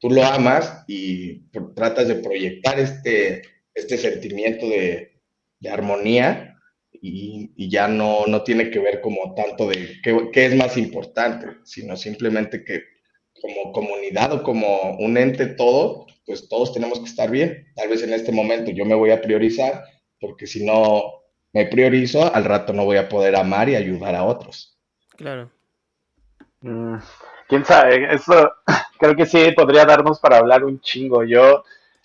tú lo amas y tratas de proyectar este, este sentimiento de, de armonía y, y, ya no, no tiene que ver como tanto de qué, qué es más importante, sino simplemente que como comunidad o como un ente todo, pues todos tenemos que estar bien. Tal vez en este momento yo me voy a priorizar, porque si no me priorizo, al rato no voy a poder amar y ayudar a otros. Claro. Mm, Quién sabe, eso [LAUGHS] creo que sí podría darnos para hablar un chingo. Yo,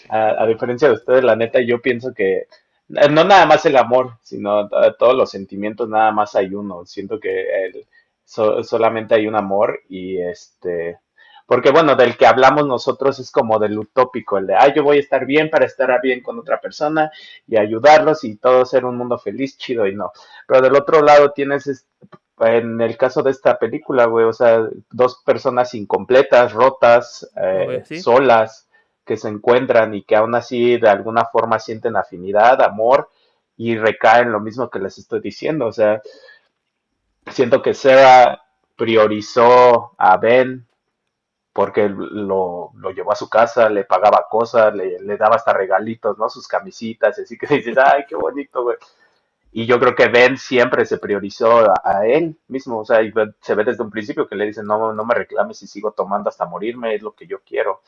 a, diferencia de ustedes, la neta, yo pienso que no nada más el amor, sino todos los sentimientos, nada más hay uno. Siento que solamente hay un amor y este porque bueno, del que hablamos nosotros es como del utópico, el de, ah, yo voy a estar bien para estar bien con otra persona y ayudarlos y todo ser un mundo feliz, chido y no. Pero del otro lado tienes, en el caso de esta película, güey, o sea, dos personas incompletas, rotas, eh, solas, que se encuentran y que aún así de alguna forma sienten afinidad, amor y recaen lo mismo que les estoy diciendo, o sea, siento que Sarah priorizó a Ben porque lo, lo, llevó a su casa, le pagaba cosas, le, le, daba hasta regalitos, ¿no? Sus camisitas, así que [LAUGHS] dices, ay, qué bonito, güey. Y yo creo que Ben siempre se priorizó a, él mismo, o sea, se ve desde un principio que le dicen, no, no me reclames si sigo tomando hasta morirme, es lo que yo quiero.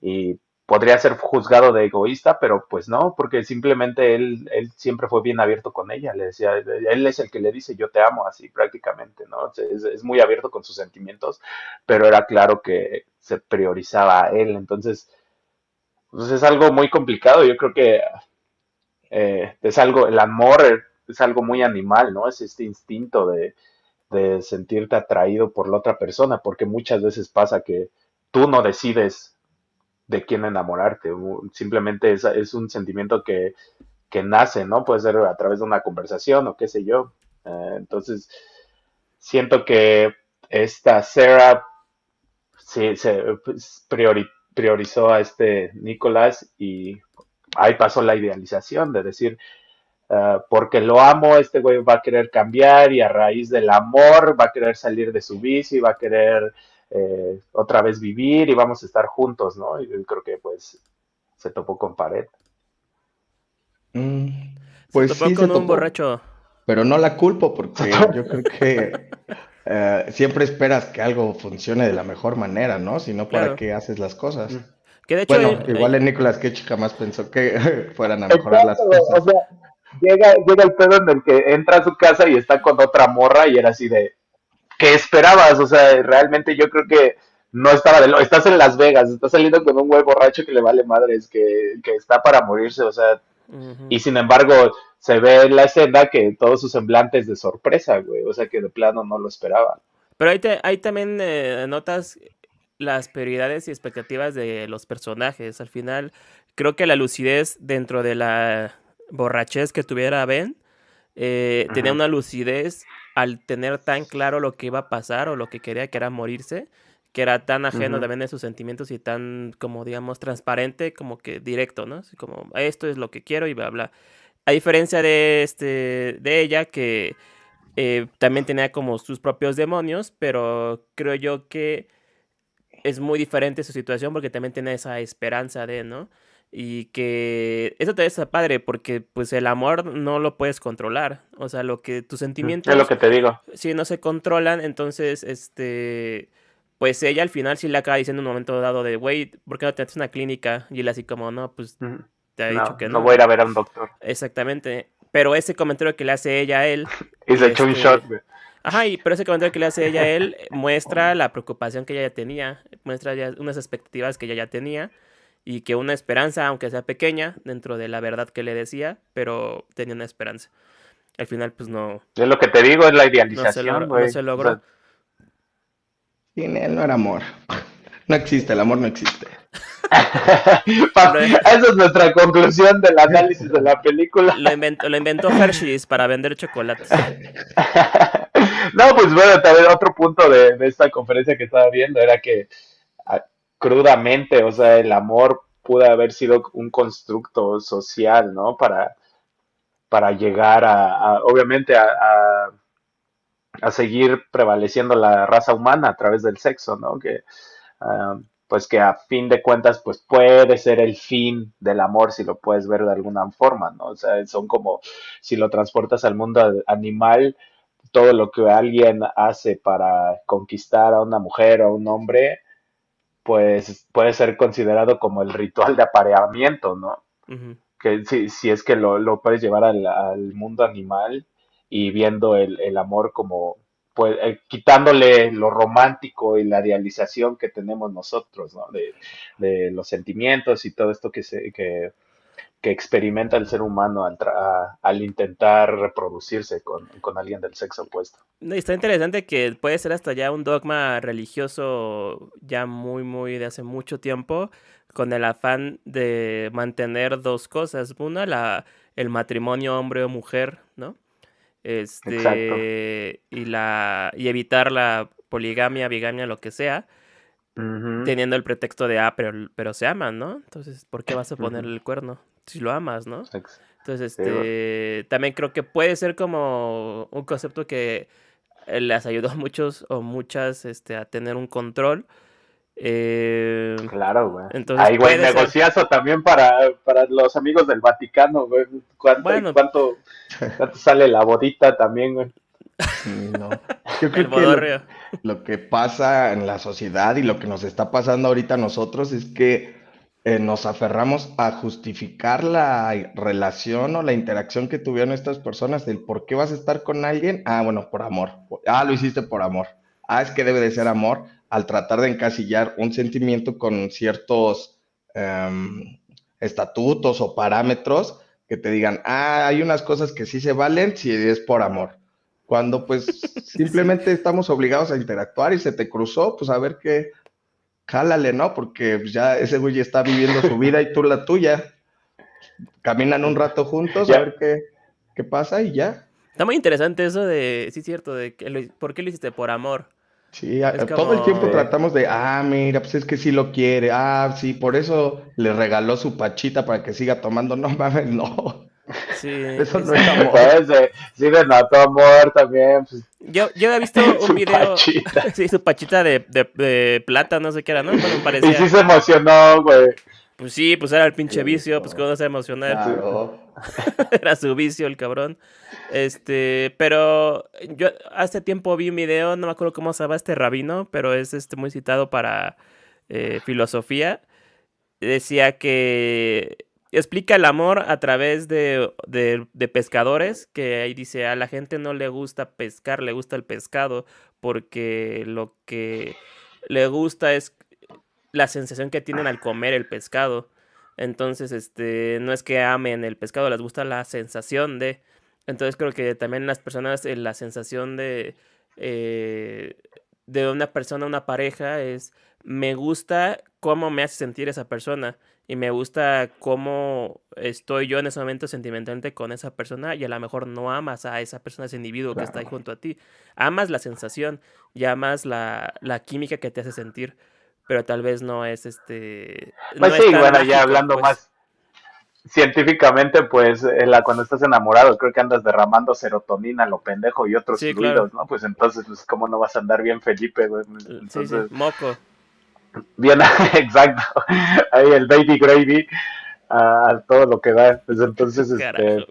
Y podría ser juzgado de egoísta, pero pues no, porque simplemente él, él siempre fue bien abierto con ella, le decía, él es el que le dice yo te amo así prácticamente, ¿no? Es, muy abierto con sus sentimientos, pero era claro que se priorizaba a él, entonces, pues es algo muy complicado, yo creo que eh, es algo, el amor es algo muy animal, ¿no? Es este instinto de, de sentirte atraído por la otra persona, porque muchas veces pasa que tú no decides de quién enamorarte, simplemente es, es un sentimiento que, que, nace, ¿no? Puede ser a través de una conversación o qué sé yo. Eh, entonces, siento que esta Sarah se pues, priorizó a este Nicolás y ahí pasó la idealización de decir, uh, porque lo amo, este güey va a querer cambiar y a raíz del amor va a querer salir de su bici, va a querer eh, otra vez vivir y vamos a estar juntos, ¿no? Y creo que pues se topó con pared. Mm, pues se topó con un borracho. Pero no la culpo porque [LAUGHS] yo creo que eh, siempre esperas que algo funcione de la mejor manera, ¿no? Si no, ¿para qué haces las cosas? Mm. Que de hecho, bueno, igual en Nicolas Cage jamás pensó que [LAUGHS] fueran a mejorar las cosas. O sea, llega, llega el pedo en el que entra a su casa y está con otra morra y era así de, ¿qué esperabas? O sea, realmente yo creo que no estaba de lo... Estás en Las Vegas, estás saliendo con un güey borracho que le vale madres, que, que está para morirse, o sea, y sin embargo se ve en la escena que todos sus semblantes de sorpresa, güey, o sea, que de plano no lo esperaban. Pero ahí, te, ahí también eh, notas las prioridades y expectativas de los personajes. Al final, creo que la lucidez dentro de la borrachez que tuviera Ben, eh, tenía una lucidez al tener tan claro lo que iba a pasar o lo que quería que era morirse, que era tan ajeno también de sus sentimientos y tan, como digamos, transparente, como que directo, ¿no? Así como, esto es lo que quiero y bla, bla. A diferencia de, este, de ella, que eh, también tenía como sus propios demonios, pero creo yo que es muy diferente su situación porque también tiene esa esperanza de, ¿no? Y que eso te está padre porque pues el amor no lo puedes controlar. O sea, lo que tus sentimientos... Es lo que te digo. Si no se controlan, entonces, este... Pues ella al final sí le acaba diciendo en un momento dado de, güey, ¿por qué no te haces una clínica? Y él así como, no, pues te ha dicho que no. No voy a ir a ver a un doctor. Exactamente. Pero ese comentario que le hace ella a él... [LAUGHS] y se echó un este, shot, güey. Ajá, y pero ese comentario que le hace ella a él [LAUGHS] muestra la preocupación que ella ya tenía, muestra ya unas expectativas que ella ya tenía y que una esperanza, aunque sea pequeña, dentro de la verdad que le decía, pero tenía una esperanza. Al final, pues no. Es lo que te digo, es la idealización. No se, logró. Sin él no era amor. [LAUGHS] No existe, el amor no existe. [LAUGHS] Esa es nuestra conclusión del análisis de la película. Lo inventó, lo inventó Hershey's para vender chocolates. [LAUGHS] no, pues bueno, también otro punto de, de esta conferencia que estaba viendo era que crudamente, o sea, el amor pudo haber sido un constructo social, ¿no? Para, para llegar a, obviamente, a, seguir prevaleciendo la raza humana a través del sexo, ¿no? Que, ah, pues que a fin de cuentas, pues puede ser el fin del amor si lo puedes ver de alguna forma, ¿no? O sea, son como, si lo transportas al mundo animal, todo lo que alguien hace para conquistar a una mujer o a un hombre, pues puede ser considerado como el ritual de apareamiento, ¿no? Que si, si, es que lo, puedes llevar al, mundo animal y viendo el, amor como, pues, eh, quitándole lo romántico y la idealización que tenemos nosotros, ¿no? De, de los sentimientos y todo esto que, se, que, que experimenta el ser humano al, al intentar reproducirse con, alguien del sexo opuesto. está interesante que puede ser hasta ya un dogma religioso ya muy, muy de hace mucho tiempo, con el afán de mantener dos cosas. Una, la, el matrimonio hombre o mujer, ¿no? Este, y, la, y evitar la poligamia, bigamia, lo que sea. Teniendo el pretexto de, ah, pero, pero se aman, ¿no? Entonces, ¿por qué vas a poner el cuerno? Si lo amas, ¿no? Entonces, este, también creo que puede ser como un concepto que les ayudó a muchos o muchas este, a tener un control. Eh, claro, güey. Entonces, Ahí, güey, negociazo también para, para los amigos del Vaticano, güey. ¿Cuánto, cuánto, sale la bodita también, güey? no. Yo [LAUGHS] creo que lo, que pasa en la sociedad y lo que nos está pasando ahorita a nosotros es que eh, nos aferramos a justificar la relación o la interacción que tuvieron estas personas, del por qué vas a estar con alguien. Ah, bueno, por amor. Ah, lo hiciste por amor. Ah, es que debe de ser amor al tratar de encasillar un sentimiento con ciertos em, estatutos o parámetros que te digan, ah, hay unas cosas que sí se valen si es por amor. Cuando pues [LAUGHS] simplemente estamos obligados a interactuar y se te cruzó, pues a ver qué, jálale, ¿no? Porque pues, ya ese güey está viviendo su vida y tú la tuya. Caminan un rato juntos a ver qué, qué pasa y ya. Está muy interesante eso de, sí, cierto, de que por qué lo hiciste por amor. Sí, todo el tiempo tratamos de, ah, mira, pues es que sí lo quiere, ah, sí, por eso le regaló su pachita para que siga tomando, [LAUGHS] no mames, no. Sí, [LAUGHS] eso no es amor. Sí, de nato amor también. Pues. Yo, yo he visto [LAUGHS] un video, [LAUGHS] sí, su pachita de, de, plata, no sé qué era, ¿no? Bueno, parecía... Y sí se emocionó, güey. Pues sí, pues era el pinche vicio, pues cómo se emocionar. era su vicio el cabrón. Este, pero yo hace tiempo vi un video, no me acuerdo cómo se llama este rabino, pero es este muy citado para eh, filosofía. Decía que explica el amor a través de, de, pescadores, que ahí dice, a la gente no le gusta pescar, le gusta el pescado, porque lo que le gusta es la sensación que tienen al comer el pescado. Entonces, este, no es que amen el pescado, les gusta la sensación de... Entonces creo que también las personas, eh, la sensación de, eh, de una persona, una pareja, es me gusta cómo me hace sentir esa persona y me gusta cómo estoy yo en ese momento sentimentalmente con esa persona y a lo mejor no amas a esa persona, ese individuo que está ahí junto a ti. Amas la sensación y amas la, la química que te hace sentir, pero tal vez no es este... Pues sí, bueno, ya hablando pues. más científicamente, pues la, cuando estás enamorado, creo que andas derramando serotonina, lo pendejo y otros fluidos, ¿no? Pues entonces, pues, ¿cómo no vas a andar bien, Felipe, güey? Entonces, sí, moco. Bien, [LAUGHS] exacto. Ahí el baby gravy, a todo lo que da. Pues entonces, este...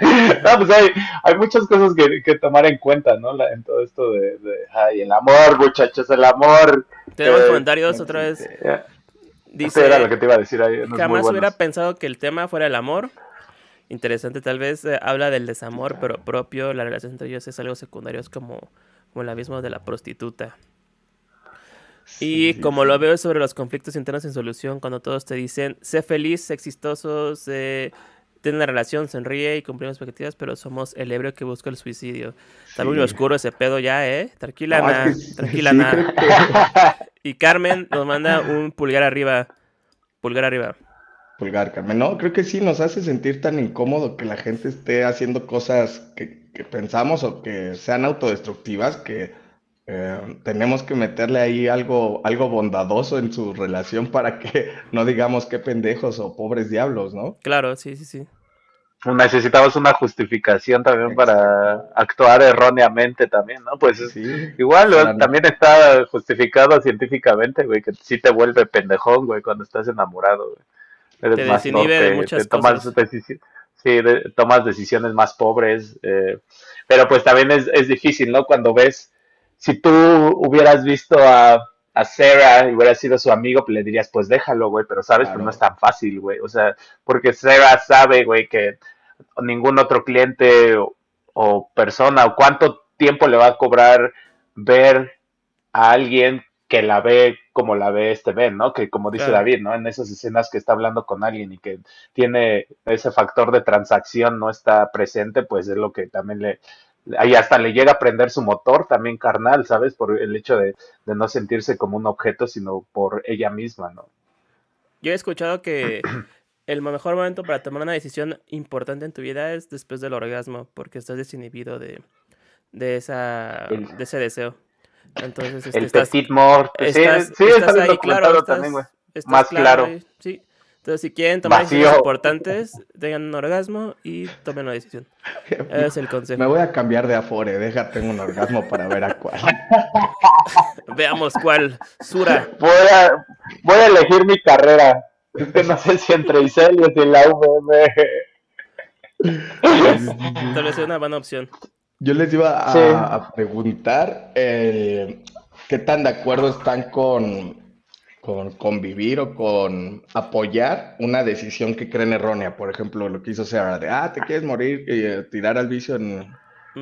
[LAUGHS] no, pues hay, hay muchas cosas que, que, tomar en cuenta, ¿no? en todo esto de, de, ay, el amor, muchachos, el amor. Tenemos eh, comentarios otra vez. Dice, era lo que te iba a decir ahí. jamás hubiera pensado que el tema fuera el amor. Interesante, tal vez eh, habla del desamor, pero propio, la relación entre ellos es algo secundario, es como, como el abismo de la prostituta. Y como lo veo sobre los conflictos internos en solución, cuando todos te dicen, sé feliz, sé exitoso, sé, ten una relación, sonríe y cumplimos expectativas, pero somos el ebrio que busca el suicidio. Está muy oscuro ese pedo ya, ¿eh? Tranquila, Ana, tranquila, Ana. [LAUGHS] Y Carmen nos manda un pulgar arriba. Pulgar arriba. Pulgar, Carmen. No, creo que sí, nos hace sentir tan incómodo que la gente esté haciendo cosas que, pensamos o que sean autodestructivas que eh, tenemos que meterle ahí algo, algo bondadoso en su relación para que [LAUGHS] no digamos qué pendejos o pobres diablos, ¿no? Claro, sí, sí, sí necesitamos una justificación también para actuar erróneamente también, ¿no? Pues igual también está justificado científicamente, güey, que sí te vuelve pendejón, güey, cuando estás enamorado, güey. Eres te más de muchas tomas cosas. sí, tomas decisiones más pobres, eh, pero pues también es, es difícil, ¿no? Cuando ves, si tú hubieras visto a a Sarah y hubiera sido su amigo, pues le dirías, pues déjalo, güey, pero sabes, pues no es tan fácil, güey. O sea, porque Sarah sabe, güey, que ningún otro cliente o, persona o cuánto tiempo le va a cobrar ver a alguien que la ve como la ve este Ben, ¿no? Que como dice David, ¿no? En esas escenas que está hablando con alguien y que tiene ese factor de transacción no está presente, pues es lo que también le, ahí hasta le llega a prender su motor también carnal, ¿sabes? Por el hecho de, de, no sentirse como un objeto, sino por ella misma, ¿no? Yo he escuchado que [CLEARS THROAT] el mejor momento para tomar una decisión importante en tu vida es después del orgasmo, porque estás desinhibido de, de, esa, de ese deseo. Entonces, este, el estás, petit mort. Estás, sí, sí, estás ahí, claro, también, güey. Más claro. sí. Entonces, si quieren tomar decisiones importantes, tengan un orgasmo y tomen una decisión. [LAUGHS] Ese es el consejo. Me voy a cambiar de afore, déjate un orgasmo para ver a cuál. [LAUGHS] Veamos cuál. Sura. Voy a, voy a elegir mi carrera. Es que no sé si entre Iselios y la UVM. Tal vez sea una buena opción. Yo les iba a, preguntar eh, qué tan de acuerdo están con, con convivir o con apoyar una decisión que creen errónea. Por ejemplo, lo que hizo Sarah de, ah, te quieres morir y eh, tirar al vicio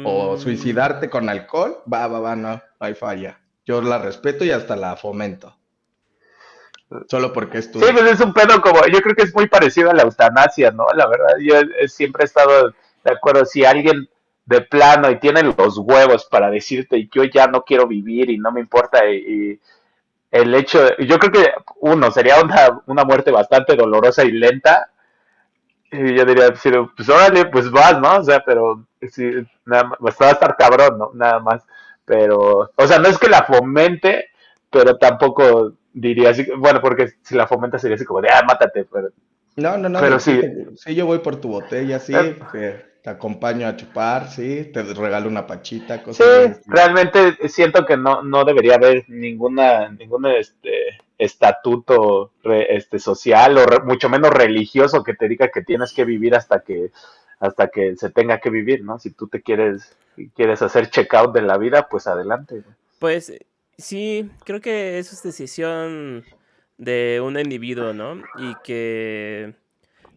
o mm. suicidarte con alcohol, va, va, va, no, hay falla. Yo la respeto y hasta la fomento. Solo porque es tu... Sí, pues es un pedo como, yo creo que es muy parecido a la eutanasia, ¿no? La verdad, yo siempre he estado de acuerdo, si alguien de plano y tiene los huevos para decirte yo ya no quiero vivir y no me importa y el hecho, yo creo que uno, sería una, una muerte bastante dolorosa y lenta. Y yo diría, pues órale, pues vas, ¿no? O sea, pero sí, nada más, pues va a estar cabrón, ¿no? Nada más. Pero, o sea, no es que la fomente, pero tampoco diría así, bueno, porque si la fomenta sería así como de, ah, mátate, pero... No, no, no, pero sí. Sí, yo voy por tu botella, sí, eh, te acompaño a chupar, sí, te regalo una pachita, cosas Sí, realmente siento que no, no debería haber ninguna, ningún este, estatuto este, social o mucho menos religioso que te diga que tienes que vivir hasta que, hasta que se tenga que vivir, ¿no? Si tú te quieres, quieres hacer check-out de la vida, pues adelante. Pues sí, creo que eso es decisión de un individuo, ¿no? Y que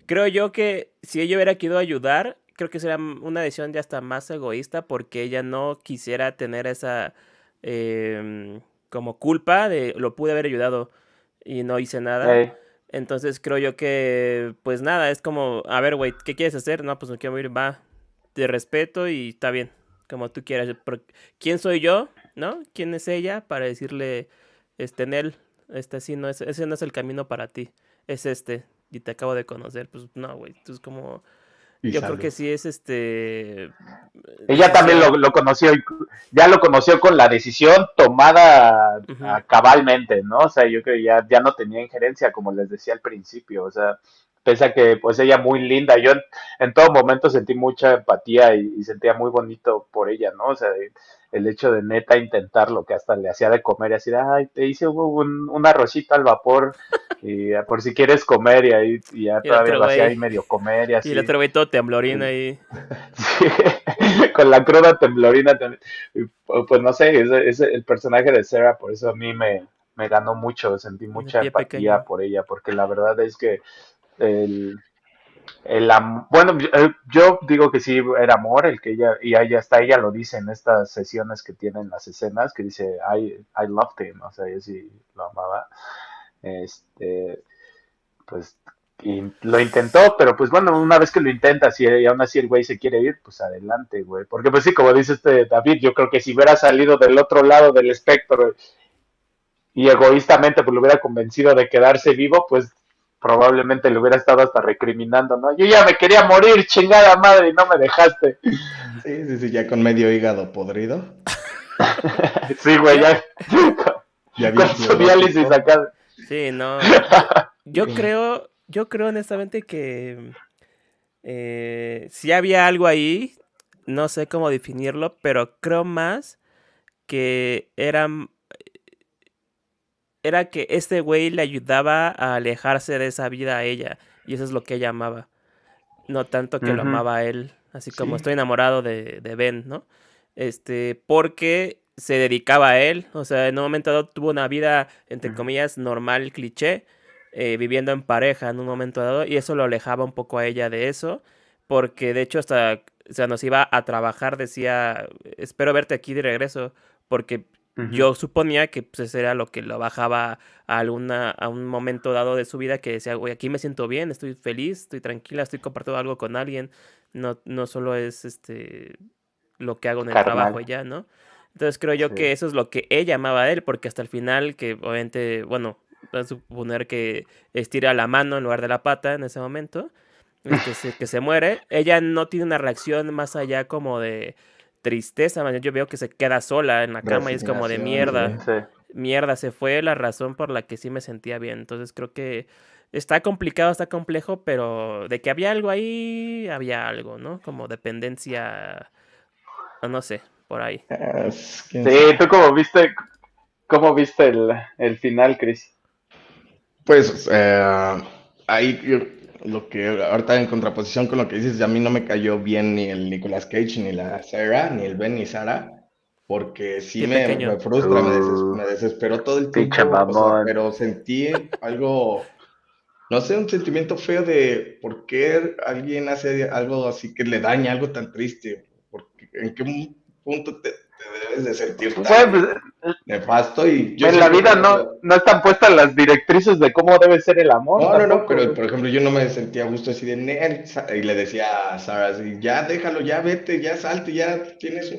creo yo que si ella hubiera querido ayudar, creo que sería una decisión ya hasta más egoísta porque ella no quisiera tener esa em, como culpa de lo pude haber ayudado y no hice nada. Entonces creo yo que, pues nada, es como, a ver, güey, ¿qué quieres hacer? No, pues no quiero ir, va, te respeto y está bien, como tú quieras. ¿Quién soy yo? ¿No? ¿Quién es ella? Para decirle, este, en él, este sí, no es, ese no es el camino para ti, es este, y te acabo de conocer, pues no, güey, tú es como yo creo que sí es este. Ella también lo, conoció, ya lo conoció con la decisión tomada cabalmente, ¿no? O sea, yo creo que ya, ya no tenía injerencia, como les decía al principio, o sea, pese a que pues ella muy linda, yo en, todo momento sentí mucha empatía y, y, sentía muy bonito por ella, ¿no? O sea, el hecho de neta intentarlo, que hasta le hacía de comer y así, ay, te hice un, un arrocito al vapor [LAUGHS] y por si quieres comer y ahí y ya todavía lo hacía ahí medio comer y así. Y el otro güey todo temblorina ahí. [LAUGHS] Sí, con la cruda temblorina también. pues no sé, es, el personaje de Sarah, por eso a mí me, me ganó mucho, sentí mucha empatía por ella, porque la verdad es que el el bueno, eh, yo digo que sí era amor, el que ella, y ahí hasta ella lo dice en estas sesiones que tienen las escenas, que dice, I, I loved him, o sea, ella sí lo amaba. Este, pues, y lo intentó, pero pues bueno, una vez que lo intenta, si y aún así el güey se quiere ir, pues adelante, güey. Porque pues sí, como dice este David, yo creo que si hubiera salido del otro lado del espectro y egoístamente pues lo hubiera convencido de quedarse vivo, pues probablemente le hubiera estado hasta recriminando, ¿no? Yo ya me quería morir, chingada madre, y no me dejaste. Sí, sí, sí, ya con medio hígado podrido. [LAUGHS] sí, güey, ya. ya con su diálisis acá. Sí, no. Yo [LAUGHS] creo, yo creo honestamente que eh, si había algo ahí, no sé cómo definirlo, pero creo más que era era que este güey le ayudaba a alejarse de esa vida a ella. Y eso es lo que ella amaba. No tanto que lo amaba a él. Así como estoy enamorado de, Ben, ¿no? Este, porque se dedicaba a él. O sea, en un momento dado tuvo una vida, entre comillas, normal, cliché. Eh, viviendo en pareja en un momento dado. Y eso lo alejaba un poco a ella de eso. Porque de hecho hasta, o sea, nos iba a trabajar, decía, espero verte aquí de regreso. Porque yo suponía que pues, era lo que lo bajaba a, alguna, a un momento dado de su vida que decía, güey, aquí me siento bien, estoy feliz, estoy tranquila, estoy compartiendo algo con alguien. No, no solo es este lo que hago en el trabajo ya, ¿no? Entonces creo yo que eso es lo que ella amaba a él, porque hasta el final, que obviamente, bueno, a suponer que estira la mano en lugar de la pata en ese momento, este, que se muere, ella no tiene una reacción más allá como de tristeza, yo veo que se queda sola en la cama y es como de mierda. Mierda, se fue la razón por la que sí me sentía bien. Entonces creo que está complicado, está complejo, pero de que había algo ahí, había algo, ¿no? Como dependencia, no sé, por ahí. Sí, ¿tú cómo viste, cómo viste el, el final, Chris? Pues eh, ahí lo que ahorita en contraposición con lo que dices, a mí no me cayó bien ni el Nicolas Cage, ni la Sarah, ni el Ben, ni Sara. porque sí me, frustra, me, desesperó todo el tiempo, pero sentí algo, no sé, un sentimiento feo de por qué alguien hace algo así que le daña algo tan triste, porque en qué punto te, debes de sentir tan pues, nefasto y en la vida no, no están puestas las directrices de cómo debe ser el amor. No, no, no, pero por ejemplo yo no me sentía a gusto así de y le decía a Sara así, ya déjalo, ya vete, ya salte, ya tienes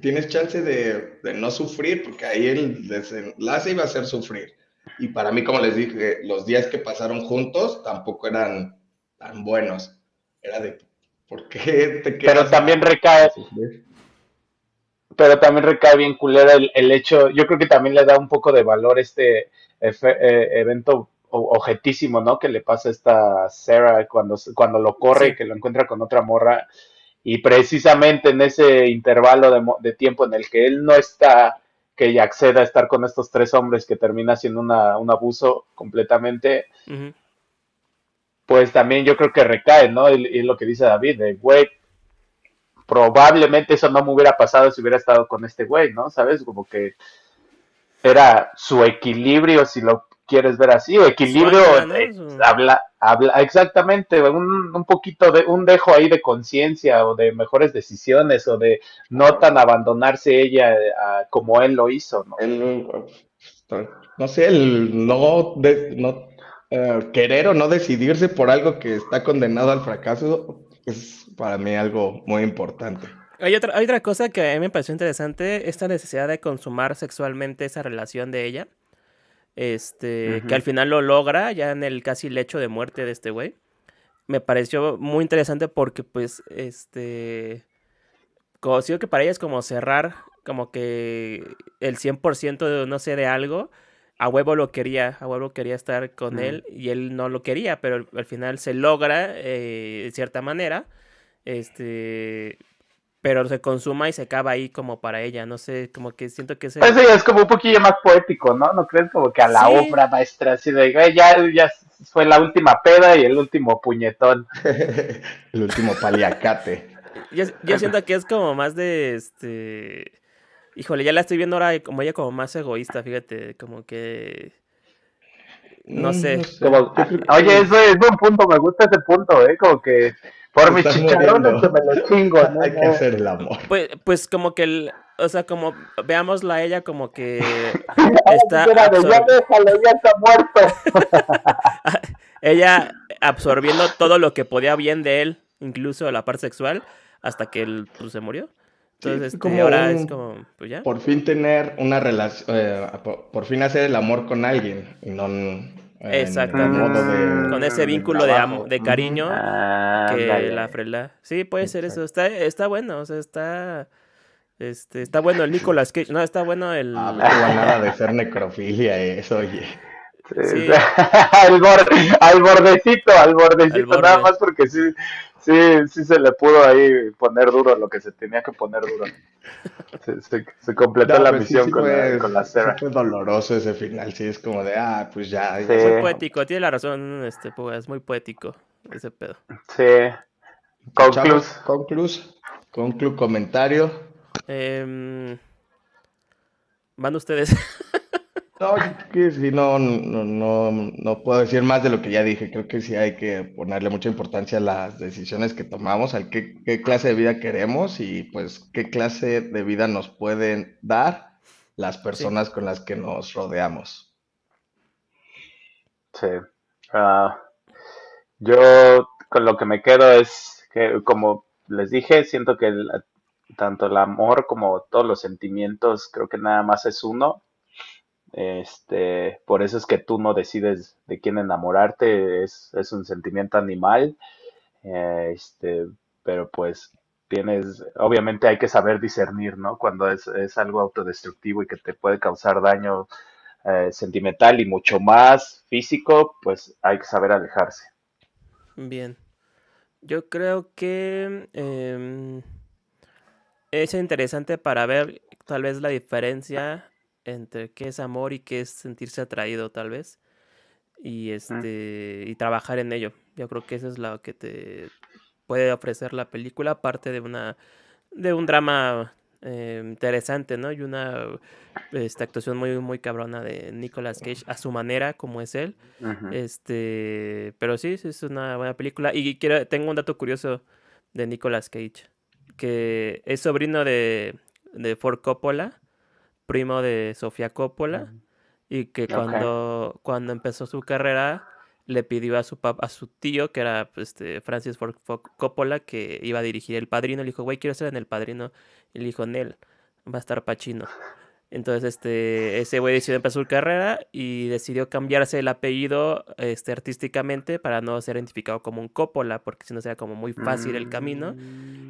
tienes chance de, de no sufrir, porque ahí el desenlace iba a ser sufrir. Y para mí, como les dije, los días que pasaron juntos tampoco eran tan buenos. Era de, ¿por qué te quedas? Pero también recae, pero también recae bien culera el, hecho, yo creo que también le da un poco de valor este eh, evento objetísimo, ¿no? Que le pasa a esta Sarah cuando, cuando lo corre, y que lo encuentra con otra morra. Y precisamente en ese intervalo de, de, tiempo en el que él no está, que ella acceda a estar con estos tres hombres que termina siendo una, un abuso completamente, pues también yo creo que recae, ¿no? Y, lo que dice David, de, güey, probablemente eso no me hubiera pasado si hubiera estado con este güey, ¿no? ¿Sabes? Como que era su equilibrio, si lo quieres ver así, o equilibrio, habla, habla, exactamente, un, un, poquito de, un dejo ahí de conciencia, o de mejores decisiones, o de no tan abandonarse ella eh, como él lo hizo, ¿no? no sé, el no, no eh, querer o no decidirse por algo que está condenado al fracaso es para mí algo muy importante. Hay otra, hay otra cosa que a mí me pareció interesante, esta necesidad de consumar sexualmente esa relación de ella. Este, que al final lo logra ya en el casi lecho de muerte de este güey. Me pareció muy interesante porque, pues, este. Conocido que para ella es como cerrar, como que el 100% de no sé de algo. A huevo lo quería, a huevo quería estar con él y él no lo quería, pero al final se logra eh, de cierta manera este, pero se consuma y se acaba ahí como para ella, no sé, como que siento que ese... Eso ya es como un poquillo más poético, ¿no? ¿No crees? Como que a la obra maestra, así de, ya, ya fue la última peda y el último puñetón. [LAUGHS] el último paliacate. yo, yo [LAUGHS] siento que es como más de, este... Híjole, ya la estoy viendo ahora como ella como más egoísta, fíjate, como que... No mm, sé. oye, eso es un punto, me gusta ese punto, ¿eh? Como que por mis chicharrones que me lo chingo, [LAUGHS] ¿no? Hay que hacer el amor. Pues, pues como que el, o sea, como veámosla a ella como que [LAUGHS] está ya déjalo, ya está muerto. [LAUGHS] ella absorbiendo todo lo que podía bien de él, incluso la parte sexual, hasta que él pues, se murió. Entonces, este, como ahora es como, pues ya. Por fin tener una relación, eh, por, fin hacer el amor con alguien y no Exactamente. Con ese vínculo de, de cariño que la frela. Sí, puede ser eso. Está, está bueno, o sea, está. Este, está bueno el Nicolas Cage. No, está bueno el. Ah, no nada de ser necrofilia, eso, oye. Sí. [LAUGHS] al, al, bordecito, al bordecito, nada más porque sí, sí, sí se le pudo ahí poner duro lo que se tenía que poner duro. Se, se, completó la pues misión con, la, con, la Sarah. fue doloroso ese final, sí, es como de, ah, pues ya. Es muy poético, tiene la razón, este, pues, es muy poético ese pedo. Sí. Conclus. Conclus. Conclu comentario. Eh, Van ustedes. [LAUGHS] No, que sí, no, no, no, no puedo decir más de lo que ya dije. Creo que sí hay que ponerle mucha importancia a las decisiones que tomamos, al qué, qué clase de vida queremos y pues qué clase de vida nos pueden dar las personas con las que nos rodeamos. Sí. Ah, yo con lo que me quedo es que, como les dije, siento que tanto el amor como todos los sentimientos, creo que nada más es uno este, por eso es que tú no decides de quién enamorarte, es, un sentimiento animal. Eh, este, pero pues tienes, obviamente hay que saber discernir, ¿no? Cuando es, es algo autodestructivo y que te puede causar daño eh, sentimental y mucho más físico, pues hay que saber alejarse. Bien. Yo creo que em, es interesante para ver tal vez la diferencia entre qué es amor y qué es sentirse atraído tal vez. Y este y trabajar en ello. Yo creo que eso es lo que te puede ofrecer la película, aparte de una de un drama eh, interesante, ¿no? Y una esta actuación muy, muy cabrona de Nicolas Cage a su manera, como es él. Este, pero sí, es una buena película. Y quiero, tengo un dato curioso de Nicolas Cage, que es sobrino de, de Ford Coppola, primo de Sofía Coppola, y que cuando, cuando empezó su carrera le pidió a su a su tío, que era este, Francis Ford Coppola, que iba a dirigir El Padrino. Le dijo, güey, quiero estar en El Padrino. Y le dijo, Nel, va a estar Pachino. Entonces, este, ese güey decidió empezar su carrera y decidió cambiarse el apellido este, artísticamente para no ser identificado como un Coppola, porque si no sería como muy fácil el camino.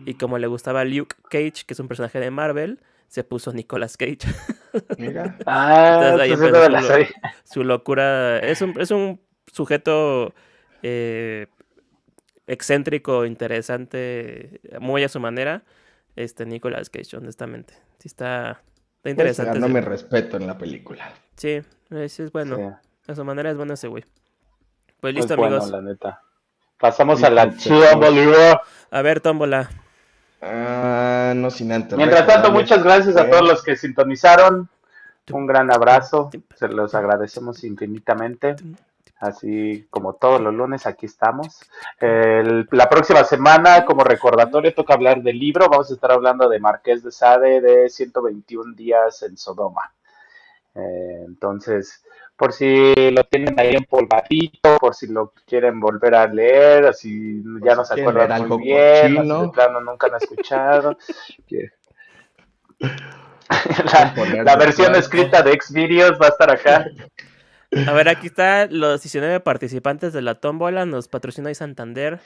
Y mm. como le gustaba Luke Cage, que es un personaje de Marvel, se puso Nicolas Cage. [LAUGHS] Mira. ah, ahí empezó su, su, locura. Es un, es un sujeto eh, excéntrico, interesante, muy a su manera. Este Nicolas Cage, honestamente. Sí está Está interesante. no me respeto en la película. Sí, es, es bueno. A su manera es bueno ese güey. Pues listo, amigos. la neta. Pasamos a la tómbola. A ver, tómbola. Ah, no sin antes. Mientras tanto, muchas gracias a todos los que sintonizaron. Un gran abrazo. Se los agradecemos infinitamente. Así como todos los lunes, aquí estamos. la próxima semana, como recordatorio, toca hablar del libro. Vamos a estar hablando de Marqués de Sade de 121 días en Sodoma. Eh, entonces, por si lo tienen ahí empolvadito, por si lo quieren volver a leer, así ya no se acuerdan muy bien, plano nunca han escuchado. [LAUGHS] [LAUGHS] la, la versión escrita de Xvideos va a estar acá. [LAUGHS] A ver, aquí está los 19 participantes de la tómbola. Nos patrocina hoy Santander.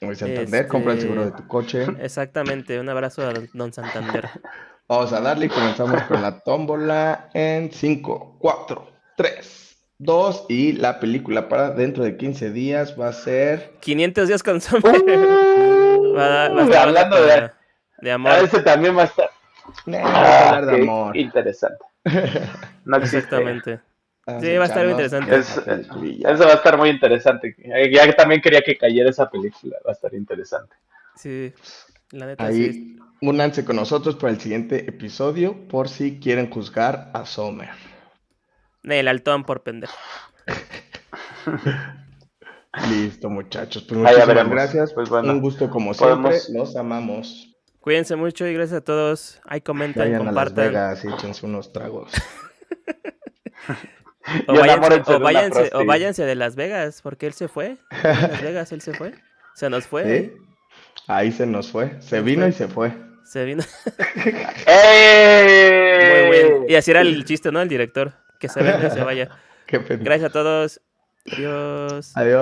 Hoy Santander, compra el seguro de tu coche. Exactamente, un abrazo a Don Santander. Vamos a darle y comenzamos con la tómbola en 5, 4, 3, 2 y la película para dentro de 15 días va a ser... 500 días con. Uh, va, a estar hablando de, de amor. A ese también va a estar... Ah, de amor. Interesante. [LAUGHS] No Exactamente. Sí, va a estar muy interesante. eso va a estar muy interesante. Ya también quería que cayera esa película, va a estar interesante. Sí, la neta Ahí, únanse con nosotros para el siguiente episodio por si quieren juzgar a Sommer. El altón por pendejo. [LAUGHS] Listo, muchachos. Pues muchísimas gracias. Pues Un gusto como siempre. Los amamos. Cuídense mucho y gracias a todos. Ahí comentan, compartan. A Las Vegas y échense unos tragos. [LAUGHS] O váyanse, o, váyanse, de Las Vegas, porque él se fue. Las [LAUGHS] Vegas, él se fue. Se nos fue. Ahí se nos fue. Se vino y se fue. Se vino. ¡Eh! [LAUGHS] Muy bien. Y así era el chiste, ¿no? El director. Que se venga y se vaya. [LAUGHS] Gracias a todos. Adiós. Adiós.